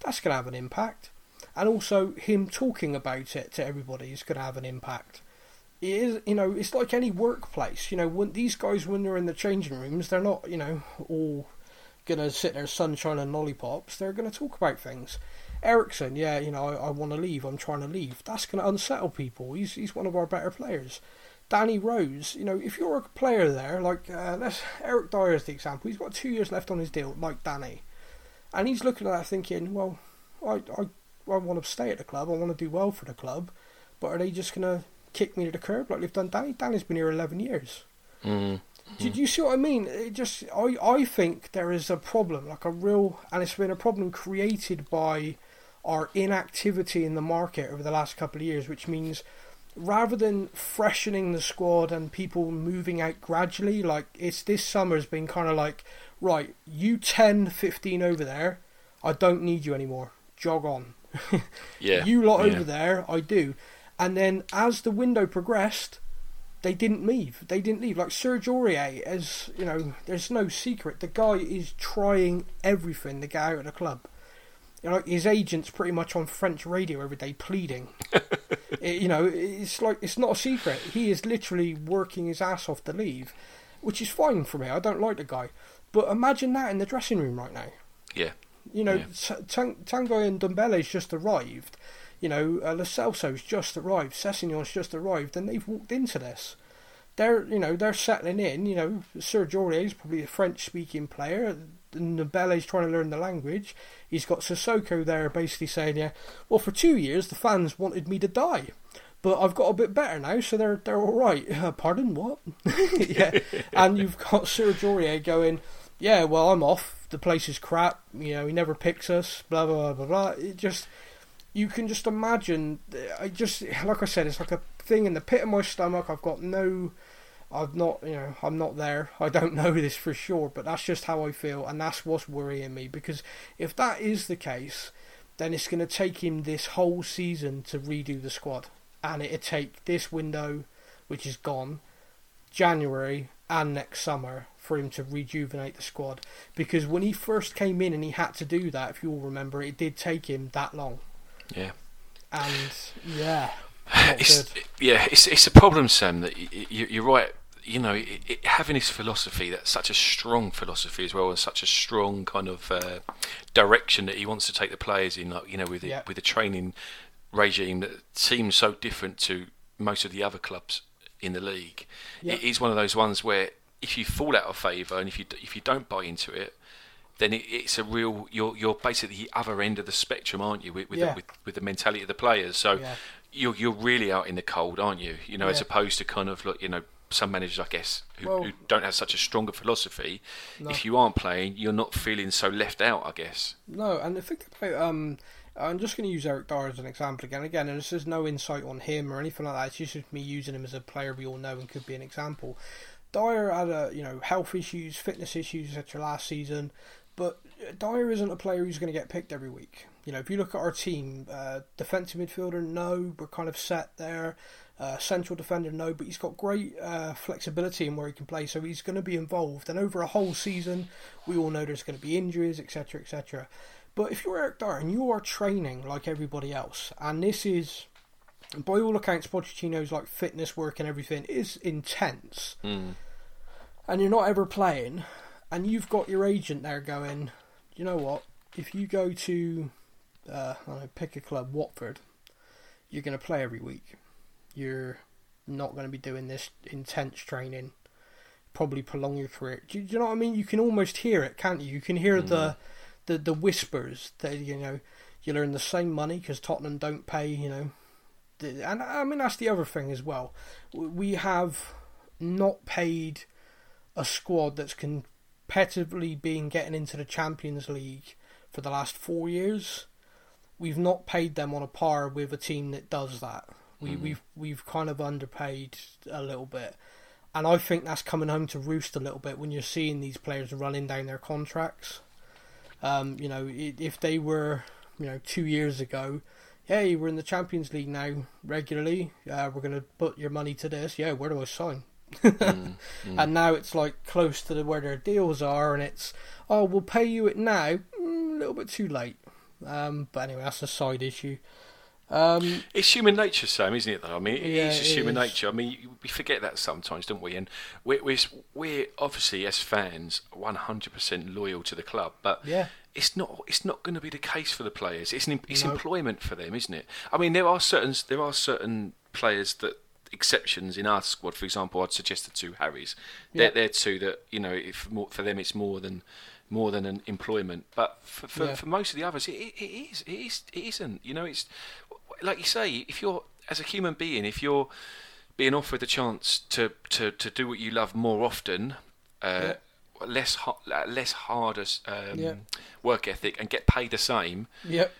That's going to have an impact. And also him talking about it to everybody is going to have an impact it is you know it's like any workplace you know when these guys when they're in the changing rooms they're not you know all gonna sit there sunshine and lollipops. They're gonna talk about things. Eriksen, yeah you know I, I want to leave I'm trying to leave. That's gonna unsettle people. He's he's one of our better players. Danny Rose you know if you're a player there like uh, let's Eric Dier is the example. He's got two years left on his deal like Danny. And he's looking at that thinking well I I, I want to stay at the club I want to do well for the club but are they just gonna kick me to the curb like they've done Danny. Danny's been here 11 years. Mm. Did you see what I mean? It just I I think there is a problem, like a real, and it's been a problem created by our inactivity in the market over the last couple of years, which means rather than freshening the squad and people moving out gradually, like it's this summer's been kind of like, right, you 10, 15 over there, I don't need you anymore. Jog on. yeah. You lot yeah. over there, I do. And then as the window progressed, they didn't leave. They didn't leave. Like Serge Aurier, as you know, there's no secret. The guy is trying everything to get out of the club. You know, his agent's pretty much on French radio every day pleading. it, you know, it's like it's not a secret. He is literally working his ass off to leave, which is fine for me. I don't like the guy, but imagine that in the dressing room right now. Yeah. You know, yeah. Tanguy and Ndombele's just arrived you know, uh, Celso's just arrived, Sessegnon's just arrived, and they've walked into this. They're, you know, they're settling in. You know, Serge is probably a French-speaking player. Ndombele's trying to learn the language. He's got Sissoko there, basically saying, "Yeah, well, for two years the fans wanted me to die." but I've got a bit better now, so they're they're all right. Uh, pardon, what? yeah, and you've got Serge Aurier going, yeah, well, I'm off. The place is crap. You know, he never picks us. Blah blah blah. blah. It just you can just imagine. Uh, I just like I said, it's like a thing in the pit of my stomach. I've got no. I've not, you know, I'm not there. I don't know this for sure, but that's just how I feel, and that's what's worrying me. Because if that is the case, then it's going to take him this whole season to redo the squad, and it'll take this window, which is gone, January and next summer for him to rejuvenate the squad. Because when he first came in and he had to do that, if you all remember, it did take him that long. Yeah. And yeah, it's, yeah, it's it's a problem, Sam. That you, are right. You know, it, it, having this philosophy that's such a strong philosophy as well, and such a strong kind of uh, direction that he wants to take the players in. Like you know, with the, yeah. with the training regime that seems so different to most of the other clubs in the league. Yeah. It is one of those ones where if you fall out of favour and if you if you don't buy into it, then it, it's a real you're you're basically the other end of the spectrum, aren't you? With with, yeah. the, with, with, the mentality of the players. So yeah. you're you're really out in the cold, aren't you? You know, yeah. as opposed to kind of like you know some managers, I guess, who, Well- who don't have such a stronger philosophy. If you aren't playing, you're not feeling so left out. I guess. No, and the thing about um, I'm just going to use Eric Dier as an example again. Again, and this is no insight on him or anything like that. It's just me using him as a player we all know and could be an example. Dier had a you know health issues, fitness issues etc. last season, but Dier isn't a player who's going to get picked every week. You know, if you look at our team, uh, defensive midfielder, no, we're kind of set there. Uh, central defender, no, but he's got great uh, flexibility in where he can play, so he's going to be involved. And over a whole season, we all know there's going to be injuries, etc., etc. But if you're Eric Dier and you are training like everybody else, and this is, by all accounts, Pochettino's like fitness work and everything is intense, and you're not ever playing, and you've got your agent there going, you know what? If you go to, uh, I don't know, pick a club, Watford, you're going to play every week. You're not going to be doing this intense training. Probably prolong your career. Do, do you know what I mean? You can almost hear it, can't you? You can hear the, the the whispers that you know you'll earn the same money because Tottenham don't pay. You know, and I mean that's the other thing as well. We have not paid a squad that's competitively been getting into the Champions League for the last four years. We've not paid them on a par with a team that does that. We, We've we've kind of underpaid a little bit, and I think that's coming home to roost a little bit when you're seeing these players running down their contracts. Um, you know, if they were, you know, two years ago, hey, we're in the Champions League now regularly. Uh, we're going to put your money to this. Yeah, where do I sign? And now it's like close to the, where their deals are, and it's oh, we'll pay you it now. Mm, a little bit too late. Um, but anyway, that's a side issue. Um, It's human nature, Sam, isn't it? Though I mean, Yeah, it's just it human is. nature. I mean, we forget that sometimes, don't we? And we're we're, we're obviously as fans, one hundred percent loyal to the club, but Yeah. it's not it's not going to be the case for the players. It's an, it's No. employment for them, isn't it? I mean, there are certain there are certain players that exceptions in our squad. For example, I'd suggest the two Harrys. They're, Yeah. they're two that you know, if more, for them, it's more than more than an employment. But for for, Yeah. for most of the others, it, it, is it is it isn't. You know, it's like you say, if you're as a human being, if you're being offered the chance to to, to do what you love more often, uh, less ho- less hard um, Yeah. work ethic, and get paid the same, yep.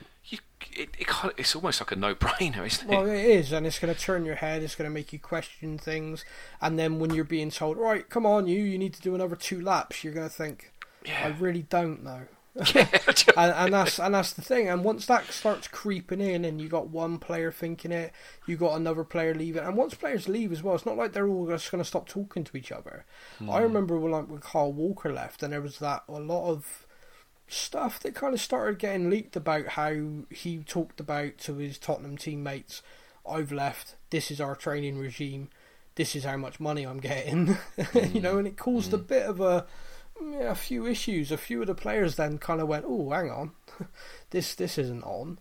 It, it it's almost like a no-brainer, isn't it? Well, it? is, and it's going to turn your head. It's going to make you question things, and then when you're being told, "Right, come on, you, you need to do another two laps," you're going to think, "I really don't know." and, and that's and that's the thing. And once that starts creeping in, and you got one player thinking it, you got another player leaving, and once players leave as well, it's not like they're all just going to stop talking to each other. I hmm. remember when like when Kyle Walker left, and there was that a lot of stuff that kind of started getting leaked about how he talked about to his Tottenham teammates, "I've left. This is our training regime. This is how much money I'm getting." you know, and it caused a bit of a yeah, a few issues. A few of the players then kind of went, "Oh, hang on, this this isn't on."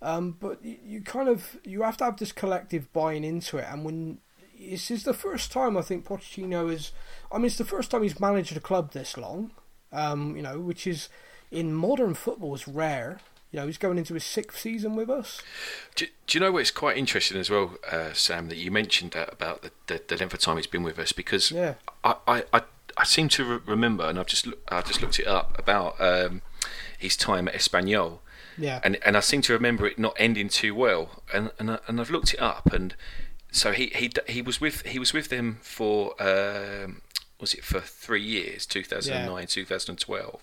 Um, but you, you kind of you have to have this collective buying into it, and when this is the first time I think Pochettino is, I mean, it's the first time he's managed a club this long, um, you know, which is in modern football is rare. You know, he's going into his sixth season with us. Do, do you know what's quite interesting as well, uh, Sam? That you mentioned that about the, the, the length of time he's been with us because Yeah. I, I, I, I seem to re- remember, and I've just look, I just looked it up about um, his time at Espanyol, Yeah, and and I seem to remember it not ending too well, and and, I, and I've looked it up, and so he he he was with he was with them for um, was it for three years, 2009, 2012, but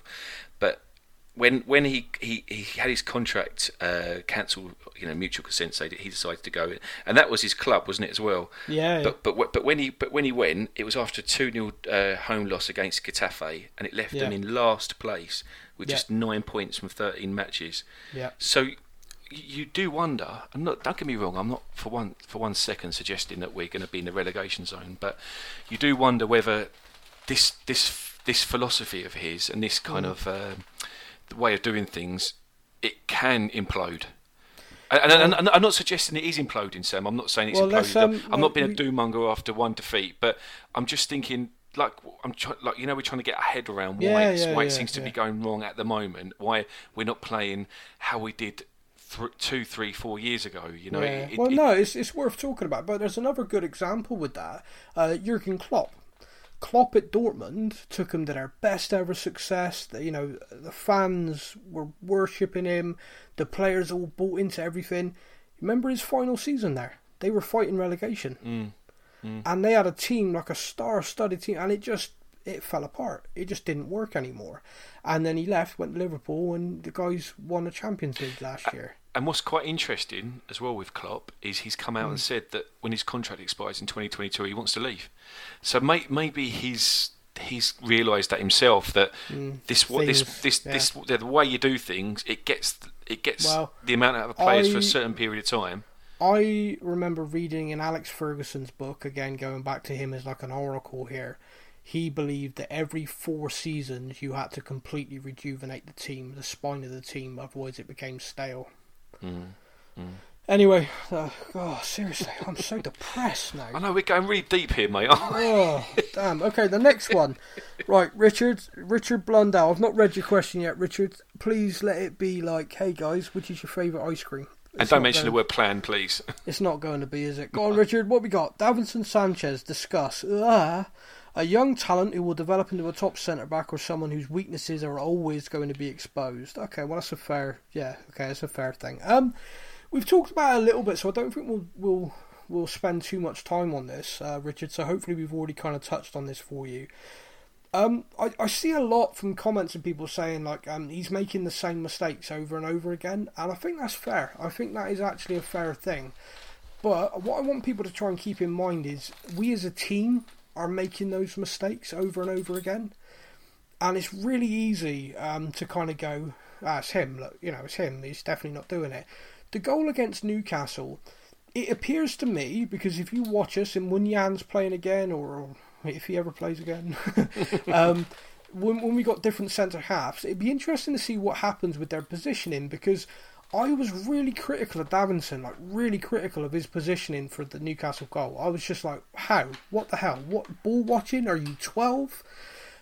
when when he, he, he had his contract uh, cancelled, you know, mutual consent, so he decided to go, and that was his club, wasn't it as well? Yeah, But but but when he but when he went, it was after a two 0 uh, home loss against Getafe, and it left them in last place with Yeah. just nine points from thirteen matches. yeah, So you do wonder. And not, don't get me wrong. I'm not for one for one second suggesting that we're going to be in the relegation zone, but you do wonder whether this this this philosophy of his and this kind of um way of doing things it can implode. And, and, and, and I'm not suggesting it is imploding, Sam. I'm not saying it's Well, imploding. um, I'm not being a we- doom-monger after one defeat, but I'm just thinking, like, I'm try- like you know, we're trying to get our head around why, Yeah, it's, yeah, why it yeah, seems to be going wrong at the moment. Why we're not playing how we did th- two, three, four years ago. You know. It- well, it- no, it's it's worth talking about. But there's another good example with that. Uh, Jurgen Klopp. Klopp at Dortmund took him to their best ever success. The, you know, the fans were worshipping him. The players all bought into everything. Remember his final season there? They were fighting relegation, Mm, and they had a team like a star-studded team, and it just it fell apart. It just didn't work anymore. And then he left, went to Liverpool, and the guys won the Champions League last year. And what's quite interesting as well with Klopp is he's come Mm. out and said that when his contract expires in 2022, he wants to leave. So may, maybe he's he's realised that himself that this what this Mm. Things, this yeah. this the way you do things it gets it gets Well, the amount out of the players for a certain period of time. I remember reading in Alex Ferguson's book, again going back to him as like an oracle here, he believed that every four seasons you had to completely rejuvenate the team, the spine of the team, otherwise it became stale. Anyway, uh, oh, seriously, I'm so depressed now. I know we're going really deep here, mate. Oh, damn. Okay, the next one. Right, Richard, Richard Blundell. I've not read your question yet, Richard. Please let it be like, hey guys, which is your favourite ice cream? and It's don't not mention going- the word plan, please. It's not going to be, is it? Go on, Richard. What we got? Davinson Sanchez discuss. Ah, a young talent who will develop into a top centre back or someone whose weaknesses are always going to be exposed. Okay, well that's a fair. Yeah, okay, that's a fair thing. Um, we've talked about a little bit, so I don't think we'll we'll we'll spend too much time on this, uh, Richard. So hopefully we've already kind of touched on this for you. Um, I, I see a lot from comments and people saying like um, he's making the same mistakes over and over again, and I think that's fair. I think that is actually a fair thing. But what I want people to try and keep in mind is we as a team are making those mistakes over and over again, and it's really easy um, to kind of go, ah, it's him. Look, you know, it's him. He's definitely not doing it. The goal against Newcastle, it appears to me because if you watch us and when Jan's playing again, or if he ever plays again, um, when when we got different centre halves, it'd be interesting to see what happens with their positioning because I was really critical of Davinson, like really critical of his positioning for the Newcastle goal. I was just like, how? What the hell? What ball watching? Are you twelve?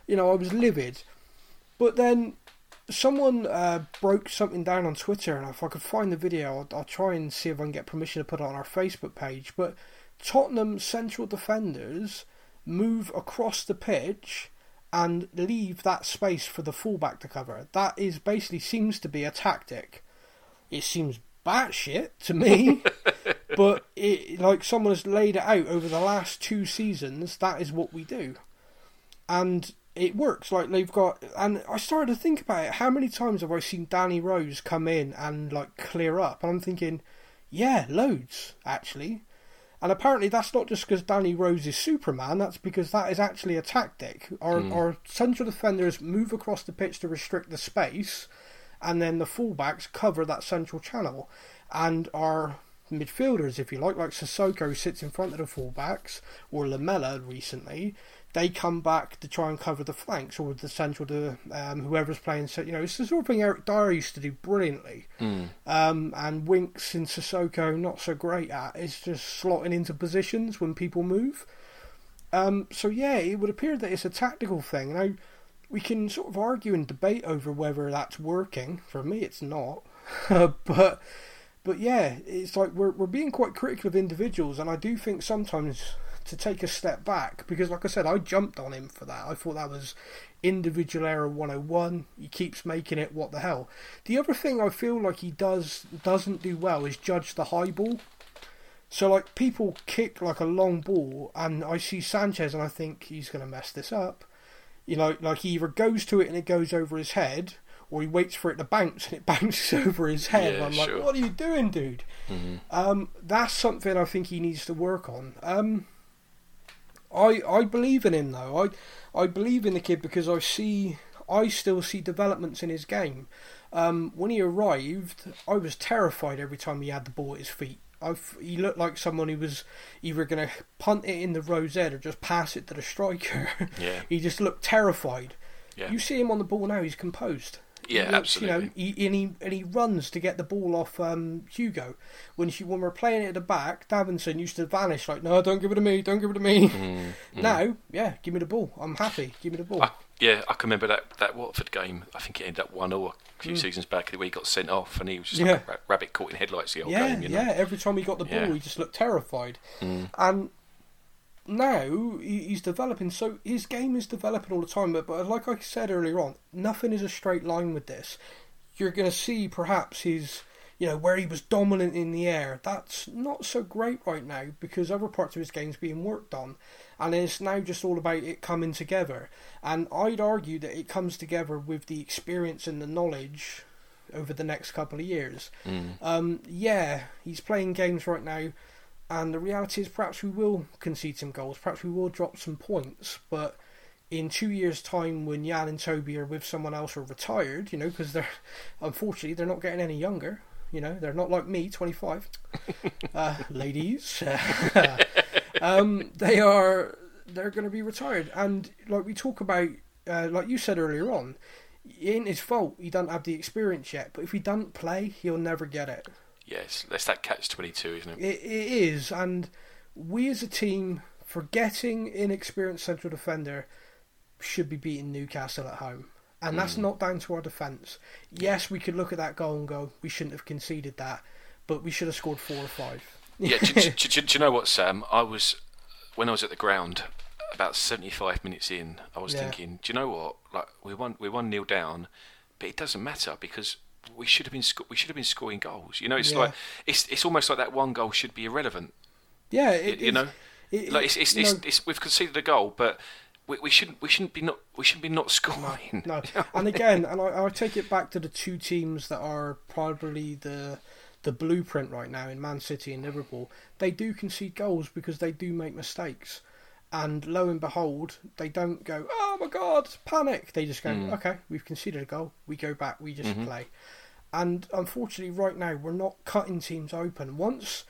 You know, I was livid. But then someone uh, broke something down on Twitter, and if I could find the video, I'll, I'll try and see if I can get permission to put it on our Facebook page. But Tottenham central defenders move across the pitch and leave that space for the fullback to cover. That is basically seems to be a tactic. It seems batshit to me, but it like someone has laid it out over the last two seasons. That is what we do, and it works. Like they've got, and I started to think about it. How many times have I seen Danny Rose come in and like clear up? And I'm thinking, yeah, loads actually. And apparently that's not just because Danny Rose is Superman. That's because that is actually a tactic. Our hmm. our central defenders move across the pitch to restrict the space, and then the fullbacks cover that central channel, and our midfielders, if you like, like Sissoko sits in front of the fullbacks, or Lamela recently, they come back to try and cover the flanks or the central to um, whoever's playing. So you know, it's the sort of thing Eric Dier used to do brilliantly. Um, and Winks and Sissoko not so great at. It's just slotting into positions when people move. Um, so yeah, it would appear that it's a tactical thing. Now we can sort of argue and debate over whether that's working. For me, it's not. but but yeah, it's like we're we're being quite critical of individuals, and I do think sometimes to take a step back because, like I said, I jumped on him for that. I thought that was individual error 101. He keeps making it. What the hell? The other thing I feel like he does doesn't do well is judge the high ball. So like people kick like a long ball, and I see Sanchez, and I think he's going to mess this up. You know, like he either goes to it and it goes over his head, or he waits for it to bounce and it bounces over his head. Yeah, I'm sure. like, what are you doing, dude? Um, that's something I think he needs to work on. Um, I I believe in him though. I I believe in the kid because I see I still see developments in his game. Um, when he arrived, I was terrified every time he had the ball at his feet. I he looked like someone who was either going to punt it in the rosette or just pass it to the striker. Yeah. he just looked terrified. Yeah. You see him on the ball now; he's composed. He Yeah, looks, You know, he, and he and he runs to get the ball off um, Hugo. When she when we're playing it at the back, Davinson used to vanish like, "No, don't give it to me, don't give it to me." Mm, Now, yeah, give me the ball. I'm happy. Give me the ball. I, Yeah, I can remember that, that Watford game. I think it ended up 1 0 a few seasons back where he got sent off and he was just like Mm. A ra- rabbit caught in headlights the whole yeah, game. You know? yeah. Every time he got the ball, Yeah. he just looked terrified. Mm. And now he's developing. So his game is developing all the time. But, but like I said earlier on, nothing is a straight line with this. You're going to see perhaps his, you know, where he was dominant in the air. That's not so great right now because other parts of his game's being worked on, and it's now just all about it coming together. And I'd argue that it comes together with the experience and the knowledge over the next couple of years. Mm. Um, yeah, he's playing games right now, and the reality is perhaps we will concede some goals, perhaps we will drop some points, but in two years' time, when Jan and Toby are with someone else or retired, you know, because they're unfortunately they're not getting any younger. You know, they're not like me, twenty five. uh, ladies, um, they are they're going to be retired, and like we talk about, uh, like you said earlier on, it ain't his fault he doesn't have the experience yet. But if he doesn't play, he'll never get it. Yes, that's that catch 22, isn't it? It, it is, and we as a team, forgetting inexperienced central defender, should be beating Newcastle at home. And that's hmm. not down to our defence. Yes, we could look at that goal and go, we shouldn't have conceded that, but we should have scored four or five. Yeah, do, do, do, do you know what, Sam? I was when I was at the ground about seventy-five minutes in. I was Yeah. thinking, do you know what? Like we won, we won nil down, but it doesn't matter because we should have been sco- we should have been scoring goals. You know, it's Yeah. like it's it's almost like that one goal should be irrelevant. Yeah, it, you know, it, like it's it's, it's, it's we've conceded a goal, but we, we shouldn't we shouldn't be not we shouldn't be not scoring. No, and again, and I, I take it back to the two teams that are probably the the blueprint right now in Man City and Liverpool. They do concede goals because they do make mistakes, and lo and behold, they don't go, "Oh my God, panic!" They just go, mm. "Okay, we've conceded a goal. We go back. We just mm-hmm. play." And unfortunately, right now, we're not cutting teams open. Once,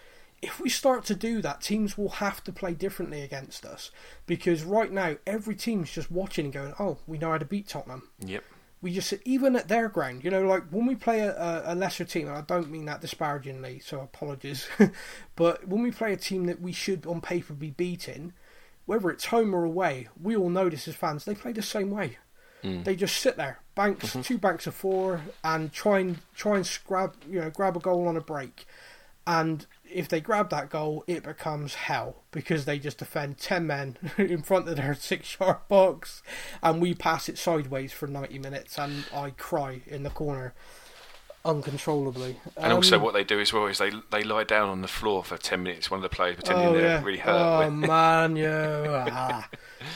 if we start to do that, teams will have to play differently against us. Because right now, every team's just watching and going, oh, we know how to beat Tottenham. Yep. We just, even at their ground, you know, like when we play a, a, lesser team, and I don't mean that disparagingly, so apologies, but when we play a team that we should on paper be beating, whether it's home or away, we all know this as fans, they play the same way. Hmm. They just sit there, banks, mm-hmm. two banks of four, and try and try and grab you know grab a goal on a break. And if they grab that goal, it becomes hell because they just defend ten men in front of their six-yard box, and we pass it sideways for ninety minutes, and I cry in the corner uncontrollably. And also, Um, what they do as well is they they lie down on the floor for ten minutes. One of the players pretending oh, they're yeah. really hurt. Oh man, yeah. Ah.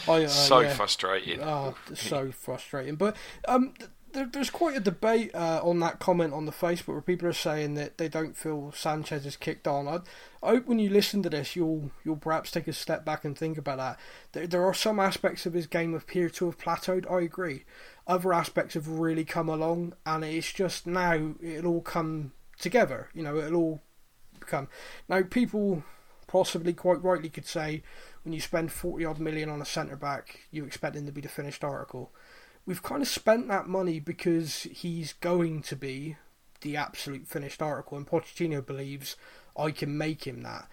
I, uh, so yeah. frustrating. Oh, so frustrating. But um, there, there's quite a debate uh, on that comment on the Facebook where people are saying that they don't feel Sanchez is kicked on. I, I hope when you listen to this, you'll you'll perhaps take a step back and think about that. There, there are some aspects of his game appear to have plateaued. I agree. Other aspects have really come along, and it's just now it'll all come together. You know, it'll all become now people possibly quite rightly could say when you spend 40 odd million on a centre back you expect him to be the finished article we've kind of spent that money because he's going to be the absolute finished article and Pochettino believes I can make him that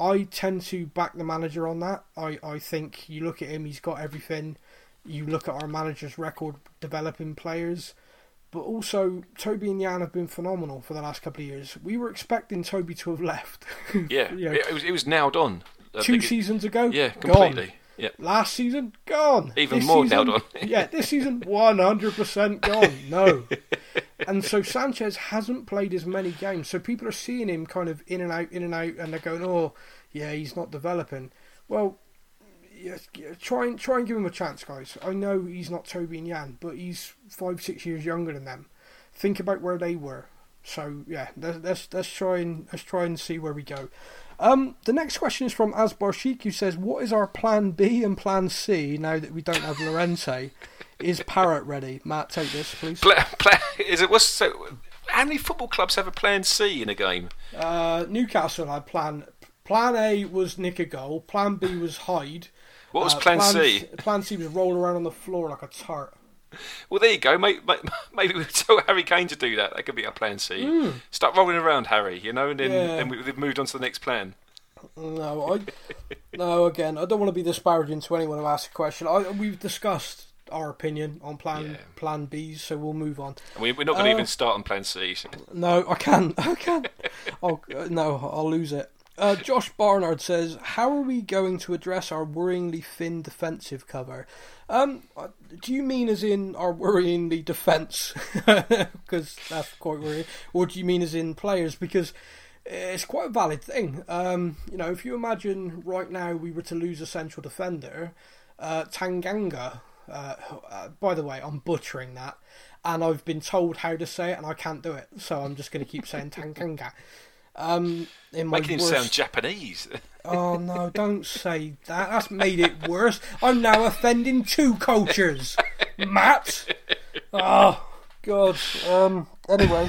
I tend to back the manager on that I, I think you look at him he's got everything you look at our manager's record developing players but also Toby and Jan have been phenomenal for the last couple of years. We were expecting Toby to have left. Yeah, You know, it, was it was nailed on. I two it- seasons ago. Yeah, gone. Yeah, Last season, gone. Even This more season, nailed on. yeah, this season, one hundred percent gone. No, and so Sanchez hasn't played as many games. So people are seeing him kind of in and out, in and out, and they're going, "Oh, yeah, he's not developing." Well, yeah, try and try and give him a chance, guys. I know he's not Toby and Jan, but he's five, six years younger than them. Think about where they were. So yeah, let's let's, let's try and let's try and see where we go. Um, the next question is from Asbar Sheik, who says, "What is our plan B and plan C now that we don't have Llorente? is Parrott ready?" Matt, take this, please. Pla pla is it what's so? How many football clubs have a plan C in a game? Uh, Newcastle had plan. Plan A was nick a goal. Plan B was hide. What was Uh, plan C? Plan C was roll around on the floor like a tart. Well, there you go. Maybe, maybe we tell Harry Kane to do that. That could be our plan C. Start rolling around, Harry. You know, and then. Yeah. then we, we've moved on to the next plan. No, I no. Again, I don't want to be disparaging to anyone who asks a question. I, we've discussed our opinion on Plan Yeah. Plan B's, so we'll move on. We, we're not going to Uh, even start on Plan C. so- No, I can't. I can't. oh no, I'll lose it. Uh, Josh Barnard says, "How are we going to address our worryingly thin defensive cover?" Um, uh, do you mean as in our worryingly defence? Because that's quite worrying. Or do you mean as in players? Because it's quite a valid thing. Um, you know, if you imagine right now we were to lose a central defender, uh, Tanganga. Uh, uh, by the way, I'm butchering that, and I've been told how to say it, and I can't do it, so I'm just going to keep saying Tanganga. Um, in my Making him sound Japanese. Oh no! Don't say that. That's made it worse. I'm now offending two cultures, Matt. Oh God. Um. Anyway,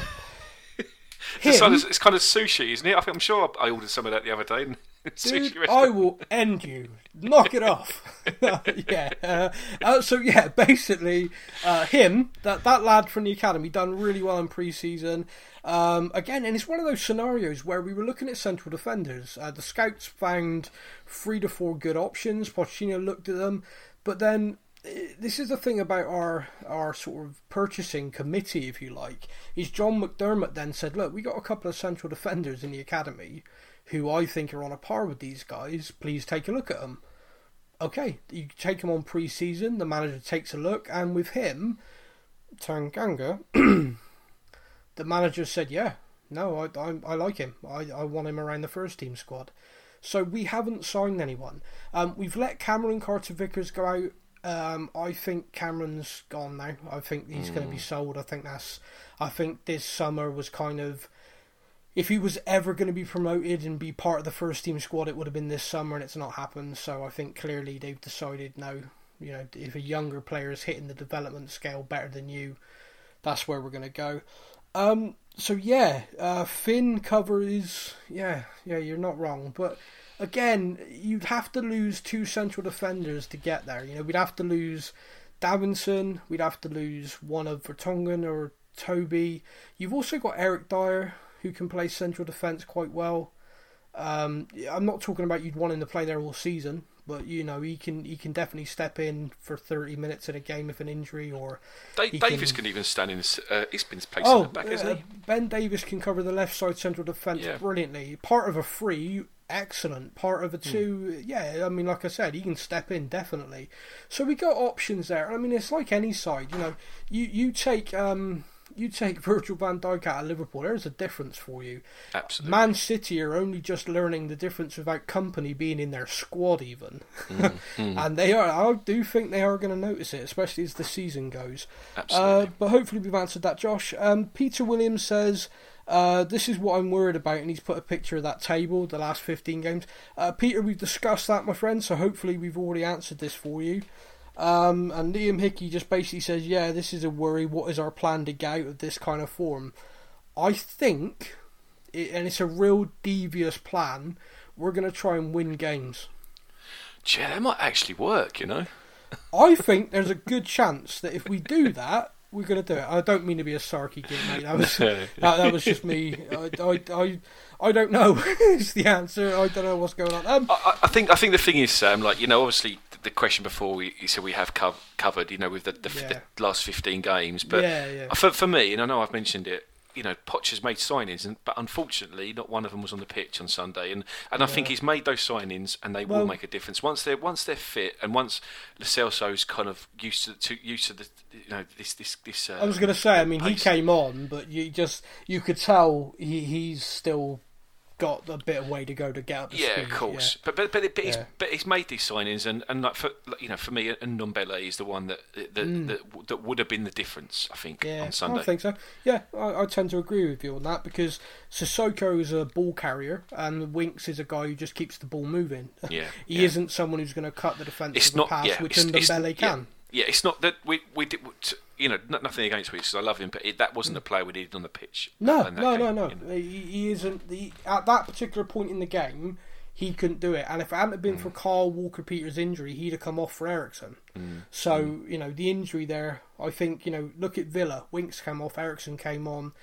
It's, kind of, it's kind of sushi, isn't it? I think I'm sure I ordered some of that the other day. In a sushi dude. I will end you. Knock it off. yeah. Uh, uh, so yeah, basically, uh, him that that lad from the academy done really well in pre-season. Um, again, and it's one of those scenarios where we were looking at central defenders. Uh, the scouts found three to four good options. Pochettino looked at them, but then eh, this is the thing about our our sort of purchasing committee, if you like. Is John McDermott then said, "Look, we got a couple of central defenders in the academy." Who I think are on a par with these guys. Please take a look at them okay, you take him on pre-season. The manager takes a look, and with him, Tanganga, the manager said, "Yeah, no, I, I, I like him. I, I want him around the first team squad." So we haven't signed anyone. Um, we've let Cameron Carter Vickers go out. Um, I think Cameron's gone now. I think he's going to be sold. I think that's. I think this summer was kind of if he was ever going to be promoted and be part of the first team squad, it would have been this summer, and it's not happened. So I think clearly they've decided now, you know, if a younger player is hitting the development scale better than you, that's where we're going to go. Um, so yeah, uh, Finn covers. yeah, yeah, you're not wrong, but again, you'd have to lose two central defenders to get there. You know, we'd have to lose Davinson, we'd have to lose one of Vertonghen or Toby. You've also got Eric Dier who can play central defence quite well. Um, I'm not talking about you'd want him to play there all season, but you know he can he can definitely step in for 30 minutes in a game if an injury or Da- he Davies can- can, even stand in. Uh, he's been placed oh back, uh, isn't he? Ben Davies can cover the left side central defence Yeah. brilliantly. Part of a free, excellent. Part of a Hmm. two, yeah. I mean, like I said, he can step in definitely. So we got options there. I mean, it's like any side, you know. You you take um you take Virgil Van Dijk out of Liverpool. There's a difference for you. Absolutely. Man City are only just learning the difference without Kompany being in their squad, even, Mm, and they are. I do think they are going to notice it, especially as the season goes. Uh, Absolutely. but hopefully we've answered that, Josh. Um, Peter Williams says. Uh, this is what I'm worried about, and he's put a picture of that table, the last 15 games. Uh, Peter, we've discussed that, my friend, so hopefully we've already answered this for you. Um, and Liam Hickey just basically says, Yeah, this is a worry. What is our plan to get out of this kind of form? I think, it, and it's a real devious plan, we're going to try and win games. yeah, that might actually work, you know. I think there's a good chance that if we do that, we're going to do it. I don't mean to be a sarky kid, mate. That was that, that was just me. I, I, I, I don't know. is the answer. I don't know what's going on. Um, I, I- think I think the thing is, Sam, like you know, obviously the question before we you said we have cov- covered, you know, with the, the, Yeah. the last fifteen games, but Yeah, yeah. for for me, and I know I've mentioned it, you know, Poch has made signings, and, but unfortunately, not one of them was on the pitch on Sunday, and, and I think he's made those signings, and they Well- will make a difference once they're once they're fit, and once Lo Celso's kind of used to, to used to the you know this this this. Uh, I was going to say. I mean, he came on, but you just you could tell he, he's still got a bit of way to go to get up to Yeah, speed. of course. But but but, but, he's, but he's made these signings, and, and like for like, you know, for me, and Ndombele is the one that that, that that would have been the difference, I think, Mm. Yeah, on Sunday. I think so. Yeah, I, I tend to agree with you on that because Sissoko is a ball carrier and Winks is a guy who just keeps the ball moving. Yeah, he yeah. isn't someone who's going to cut the with not pass, yeah, which yeah, can. Yeah, it's not that we we did. You know, nothing against Winks, I love him, but it, that wasn't the player we needed on the pitch. No, no, no, no. know. He, he isn't. He, at that particular point in the game, he couldn't do it. And if it hadn't been Mm. for Kyle Walker Peters' injury, he'd have come off for Eriksen. Mm. So you know the injury there. I think you know. Look at Villa. Winks came off. Eriksen came on.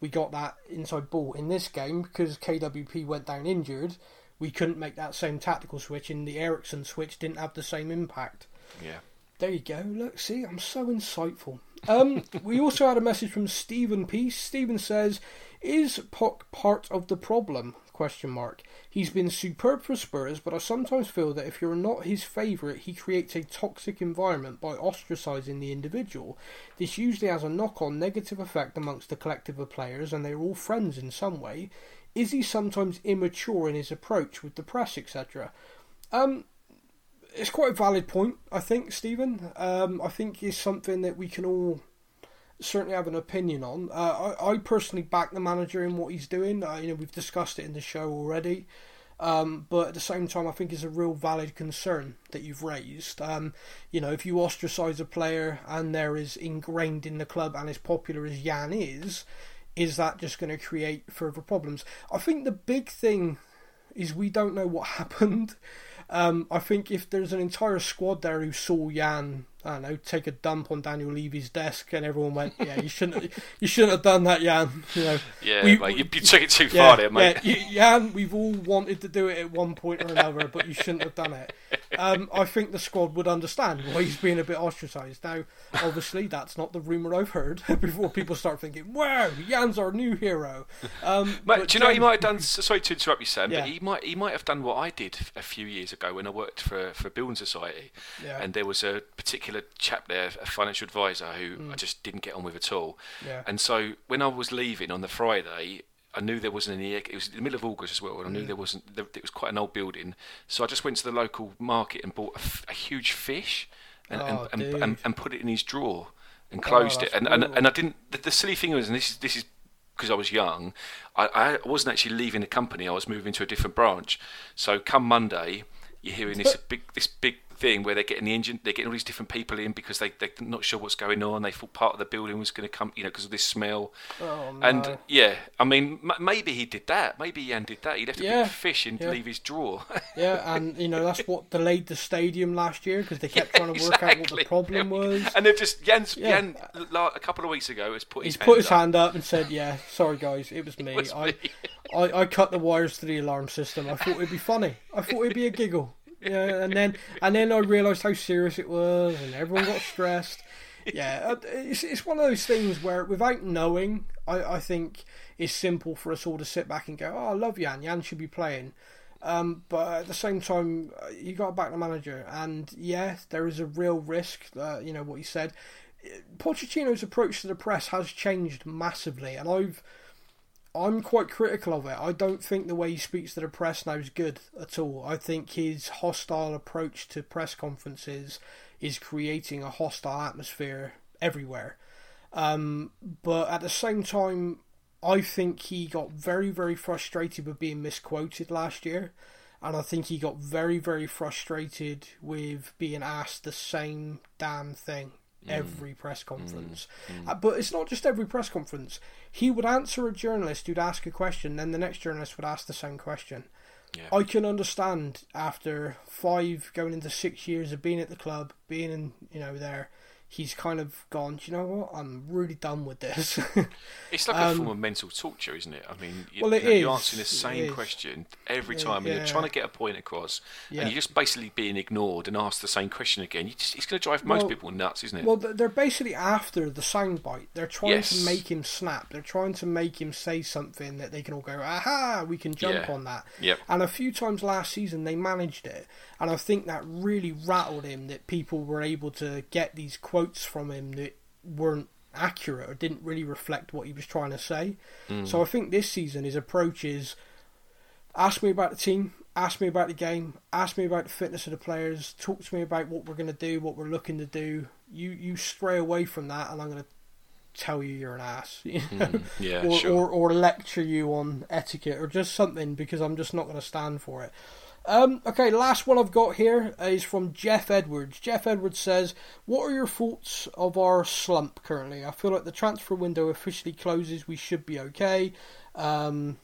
We got that inside ball in this game because KWP went down injured. We couldn't make that same tactical switch, and the Eriksen switch didn't have the same impact. Yeah. There you go. Look, see, I'm so insightful. Um, we also had a message from Stephen Peace. Stephen says, "Is Poch part of the problem?" Question mark. He's been superb for Spurs, but I sometimes feel that if you're not his favourite, he creates a toxic environment by ostracising the individual. This usually has a knock-on negative effect amongst the collective of players, and they're all friends in some way. Is he sometimes immature in his approach with the press, etc.? Um, it's quite a valid point, I think, Stephen. Um, I think it's something that we can all certainly have an opinion on. Uh, I, I personally back the manager in what he's doing. Uh, you know, we've discussed it in the show already. Um, but at the same time, I think it's a real valid concern that you've raised. Um, you know, if you ostracise a player and they're as ingrained in the club and as popular as Jan is, is that just going to create further problems? I think the big thing is we don't know what happened. Um, I think if there's an entire squad there who saw Jan, I don't know, take a dump on Daniel Levy's desk, and everyone went, "Yeah, you shouldn't, you shouldn't have done that, Jan." You know, Yeah, we- mate, you, you took it too yeah, far there, mate. Yeah, y- Jan, we've all wanted to do it at one point or another, but you shouldn't have done it. Um, I think the squad would understand why he's being a bit ostracised. Now, obviously, that's not the rumour I've heard before people start thinking, wow, Jan's our new hero. Um, Mate, but do you know what he might have done? Sorry to interrupt you, Sam, Yeah. but he might he might have done what I did a few years ago when I worked for for a building society, and there was a particular chap there, a financial advisor, who I just didn't get on with at all. Mm. Yeah. And so when I was leaving on the Friday. I knew there wasn't any. It was in the middle of August as well, and I Mm. knew there wasn't. There, it was quite an old building, so I just went to the local market and bought a huge fish, and Oh, and, and, and, and put it in his drawer and closed it. And, and and I didn't. The, the silly thing was, and this is this is because I was young, I, I wasn't actually leaving the company. I was moving to a different branch. So come Monday, you're hearing this big this big thing where they're getting the engine, they're getting all these different people in because they they're not sure what's going on. They thought part of the building was going to come, you know, because of this smell. Oh, And yeah, I mean, m- maybe he did that. Maybe Ian did that. He left a Yeah, big fish and yeah. leave his drawer. Yeah, and you know that's what delayed the stadium last year because they kept trying to work out what the problem was. and they've just Jan's, Yeah. Jan la- a couple of weeks ago has put He's his put his up. hand up and said, "Yeah, sorry guys, it was me. was I, me." I, I cut the wires to the alarm system. I thought it'd be funny. I thought it'd be a giggle. Yeah, and then and then I realised how serious it was, and everyone got stressed. Yeah, it's it's one of those things where without knowing, I, I think it's simple for us all to sit back and go, "Oh, I love Jan. Jan should be playing." Um, but at the same time, uh, you got to back the manager, and yeah, there is a real risk. Uh, you know what he said. Pochettino's approach to the press has changed massively, and I've I'm quite critical of it. I don't think the way he speaks to the press now is good at all. I think his hostile approach to press conferences is creating a hostile atmosphere everywhere. Um, but at the same time, I think he got very, very frustrated with being misquoted last year. And I think he got very, very frustrated with being asked the same damn thing every press conference. Uh, but it's not just every press conference. He would answer a journalist who'd ask a question, then the next journalist would ask the same question. Yeah. I can understand after five, going into six years of being at the club, being in, you know, there, he's kind of gone, "Do you know what, I'm really done with this. It's like a form of mental torture, isn't it? I mean, you, Um, well, it you know, you're answering the same question every Yeah, time, and yeah. you're trying to get a point across, Yeah. and you're just basically being ignored and asked the same question again. You just, it's going to drive most Well- people nuts, isn't it? Well, they're basically after the soundbite. They're trying Yes. to make him snap. They're trying to make him say something that they can all go, aha, we can jump Yeah. on that. Yep. And a few times last season they managed it. And I think that really rattled him that people were able to get these quotes from him that weren't accurate or didn't really reflect what he was trying to say. Mm. So I think this season his approach is ask me about the team, ask me about the game, ask me about the fitness of the players, talk to me about what we're going to do, what we're looking to do. You you stray away from that, and I'm going to tell you you're an ass, you know? Mm, yeah, or, sure. or or lecture you on etiquette or just something because I'm just not going to stand for it. Um, okay, last one I've got here is from Jeff Edwards. Jeff Edwards says, "What are your thoughts of our slump currently? I feel like the transfer window officially closes. We should be okay." Um,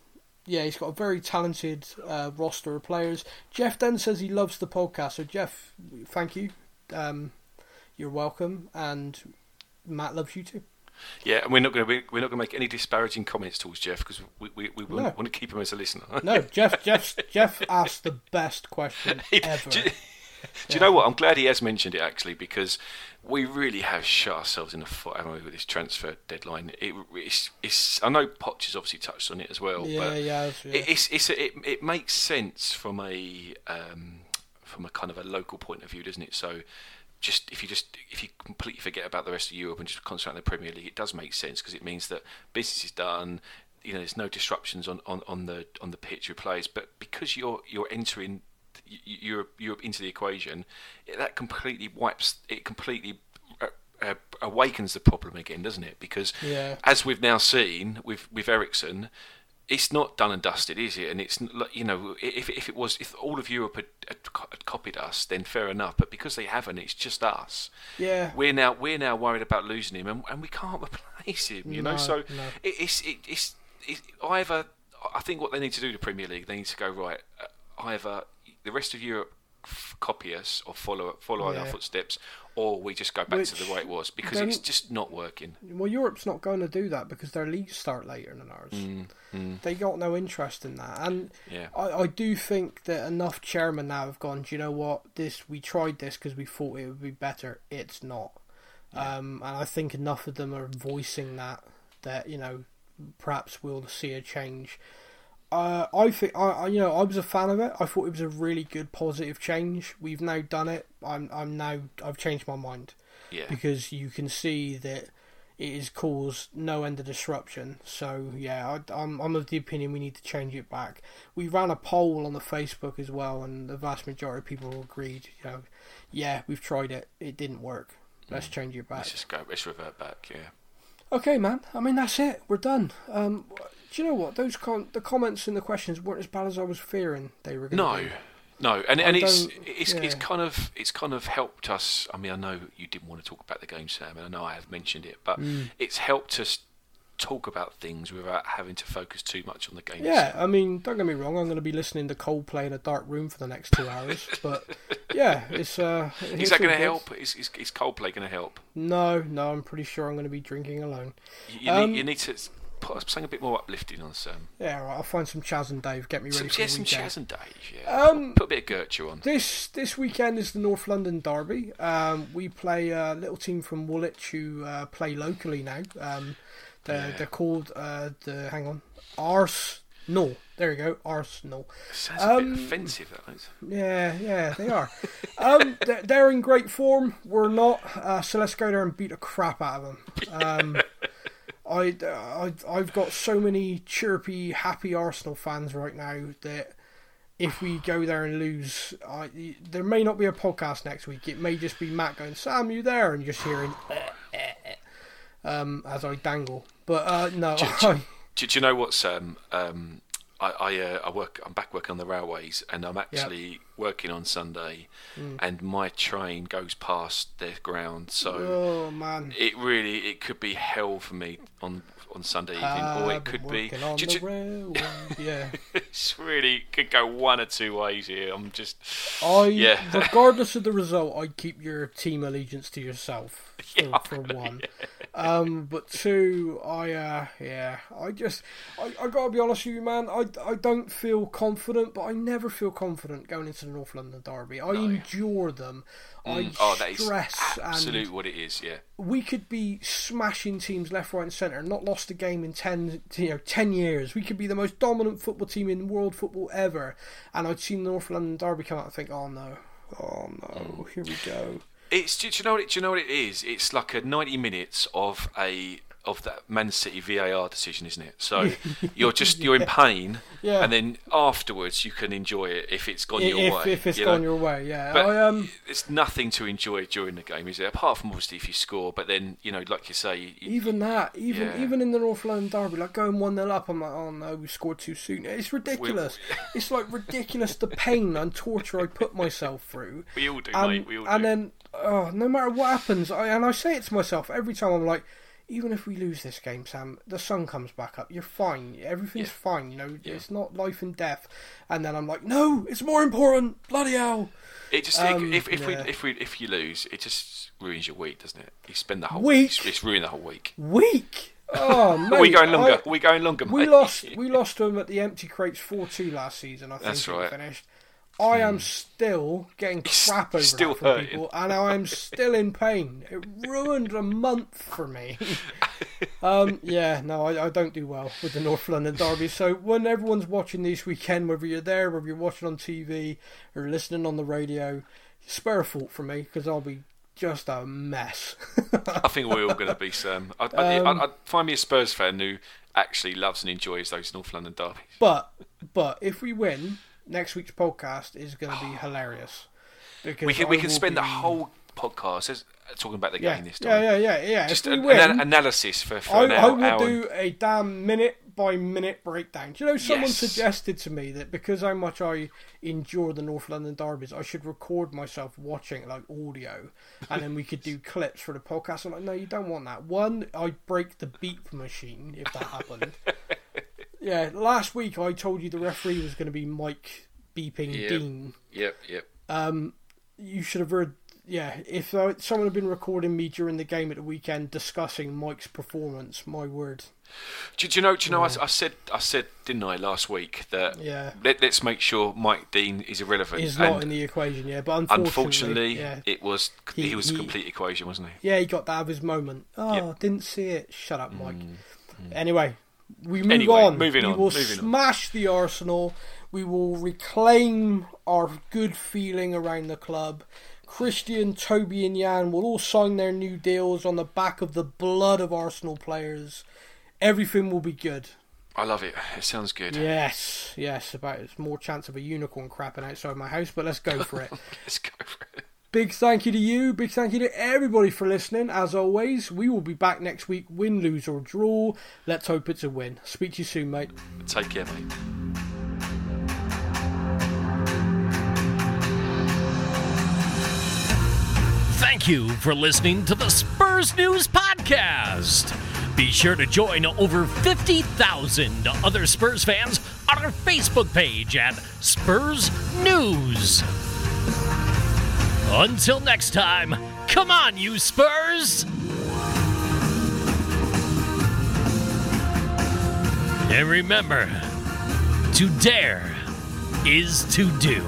yeah, he's got a very talented uh, roster of players. Jeff then says he loves the podcast. So Jeff, thank you. Um, you're welcome, and Matt loves you too. Yeah, and we're not going to we're not going to make any disparaging comments towards Jeff because we we, we No. want, to keep him as a listener. No, Jeff. Jeff. Jeff asked the best question ever. do, Do you know what? I'm glad he has mentioned it actually because we really have shot ourselves in the foot haven't we, with this transfer deadline. It, it's, it's, I know Poch has obviously touched on it as well, Yeah, but yeah, it's- yeah. It, it's, it's it, it makes sense from a um, from a kind of a local point of view, doesn't it? So. Just if you just if you completely forget about the rest of Europe and just concentrate on the Premier League, it does make sense because it means that business is done. You know, there's no disruptions on, on, on the on the pitch with players. But because you're you're entering Europe Europe into the equation, it, that completely wipes it completely uh, uh, awakens the problem again, doesn't it? Because Yeah. as we've now seen with with Eriksen, it's not done and dusted, is it? And it's you know if if it was if all of Europe had, had, had copied us, then fair enough. But because they haven't, it's just us. Yeah. We're now we're now worried about losing him, and, and we can't replace him. You know, so no. it, it's it, it's it, either I think what they need to do the Premier League, they need to go right. Uh, either the rest of Europe f- copy us or follow follow our footsteps, or we just go back to the way it was because it's just not working. Well, Europe's not going to do that because their leagues start later than ours. They got no interest in that, and Yeah. I, I do think that enough chairmen now have gone. Do you know what? This we tried this because we thought it would be better. It's not, um, and I think enough of them are voicing that that you know perhaps we'll see a change. Uh, I think I, I, you know, I was a fan of it. I thought it was a really good, positive change. We've now done it. I'm, I'm now, I've changed my mind Yeah, because you can see that it has caused no end of disruption. So yeah, I, I'm I'm of the opinion we need to change it back. We ran a poll on the Facebook as well, and the vast majority of people agreed. You know, yeah, we've tried it, it didn't work. Let's change it back. let's just go. Let's revert back. Yeah. Okay, man. I mean, that's it. We're done. Um, do you know what? Those com- the comments and the questions weren't as bad as I was fearing they were going No, be. no, and and it's it's it's kind of it's kind of helped us. I mean, I know you didn't want to talk about the game, Sam, and I know I have mentioned it, but Mm. it's helped us talk about things without having to focus too much on the game. Yeah, itself. I mean, don't get me wrong. I'm going to be listening to Coldplay in a dark room for the next two hours, but yeah, it's uh. is it's that going to help? Is, is is Coldplay going to help? No, no, I'm pretty sure I'm going to be drinking alone. You, you Um, need you need to put something a bit more uplifting on Sam. Yeah, right, I'll find some Chas and Dave. Get me ready Some, for yeah, the some weekend. Chas and Dave. Yeah, Um, put a bit of Gertrude on. This this weekend is the North London Derby. Um, we play a little team from Woolwich who uh, play locally now. Um, they're, Yeah. they're called uh, the hang on Ars Arsenal. There you go, Arsenal. Sounds a um, bit offensive. That is. Yeah, yeah, they are. um, they're, they're in great form. We're not. Uh, so let's go there and beat the crap out of them. Um, I, I, I've got so many chirpy, happy Arsenal fans right now that if we go there and lose, I, there may not be a podcast next week. It may just be Matt going, "Sam, you there?" and just hearing um, as I dangle. But uh, no, I, Do, do you know what, Sam? Um, I I, uh, I work. I'm back working on the railways, and I'm actually working on Sunday, Mm. and my train goes past their ground. So oh man. it really it could be hell for me on on Sunday evening, or it could be. working on Do- the railway. yeah. it's really could go one or two ways here. I'm just. I, Yeah. regardless of the result, I'd keep your team allegiance to yourself for, Yeah, for one. Um, but two, I, uh, yeah, I just, I, I gotta be honest with you, man. I, I don't feel confident, but I never feel confident going into the North London Derby. I endure them. I mm. Oh, stress absolute and what it is. Yeah. we could be smashing teams left, right, and centre, and not lost a game in ten, you know, ten years. We could be the most dominant football team in world football ever, and I'd seen the North London Derby come out and think, oh no, oh no, mm. here we go. It's do you know what it, do you know what it is? It's like a ninety minutes of a of that Man City VAR decision, isn't it? So you're just you're in pain, Yeah. and then afterwards you can enjoy it if it's gone your if, way. if it's you gone know? your way, yeah. But I um, it's nothing to enjoy during the game, is it? Apart from obviously if you score, but then you know, like you say, you, even that, even Yeah. even in the North London Derby, like going one 0 up, I'm like, oh no, we scored too soon. It's ridiculous. it's like ridiculous the pain and torture I put myself through. we all do, and, mate. We all and do. then, oh, no matter what happens, I, and I say it to myself every time. I'm like, even if we lose this game, Sam, the sun comes back up. You're fine. Everything's Yeah. fine. You know, Yeah. it's not life and death. And then I'm like, no, it's more important. Bloody hell. It just Um, if if yeah. we if we if you lose, it just ruins your week, doesn't it? You spend the whole Week? It's, it's ruined the whole week. Week. Oh, mate, Are we going longer? I- Are we going longer, mate? we lost. We lost to them at the Emirates four two last season. I think That's right. finished. I am still getting crap over still from hurting. people, and I am still in pain. It ruined a month for me. um, yeah, no, I, I don't do well with the North London Derby. So when everyone's watching this weekend, whether you're there, whether you're watching on TV or listening on the radio, spare a thought for me because I'll be just a mess. I think we're all going to be Sam. I, I, Um, I, I'd find me a Spurs fan who actually loves and enjoys those North London derbies. but but if we win, next week's podcast is going to be hilarious. Because We can we can spend the whole podcast as, talking about the yeah, game this time. yeah, yeah, yeah. yeah. Just an, win, an analysis for, for I, an I will hour do a damn minute by minute breakdown. Do you know, someone Yes. suggested to me that because how much I enjoy the North London derbies, I should record myself watching like audio, and then we could do clips for the podcast. I'm like, no, you don't want that. One, I break the beep machine if that happened. yeah, last week I told you the referee was going to be Mike beeping Yep. Dean. Yep, yep. Um, You should have heard. Yeah, if uh, someone had been recording me during the game at the weekend discussing Mike's performance, my word. Do, do you know? Do you know? I, I said, I said, didn't I last week that Yeah. let, us make sure Mike Dean is irrelevant. He's not And in the equation, yeah. But unfortunately, unfortunately, yeah, it was he, He- was a complete equation, wasn't he? yeah, he got to have his moment. Oh, Yep. Mm, didn't see it. Shut up, Mike. Anyway, we move Anyway, on. moving we on, will moving on. smash the Arsenal. We will reclaim our good feeling around the club. Christian, Toby, and Jan will all sign their new deals on the back of the blood of Arsenal players. Everything will be good. I love it. It sounds good. Yes, yes. About it's more chance of a unicorn crapping outside my house, but let's go for it. Let's go for it. Big thank you to you. Big thank you to everybody for listening. As always, we will be back next week, win, lose, or draw. Let's hope it's a win. Speak to you soon, mate. Take care, mate. Thank you for listening to the Spurs News Podcast. Be sure to join over 50,000 other Spurs fans on our Facebook page at Spurs News. Until next time, come on, you Spurs! And remember, to dare is to do.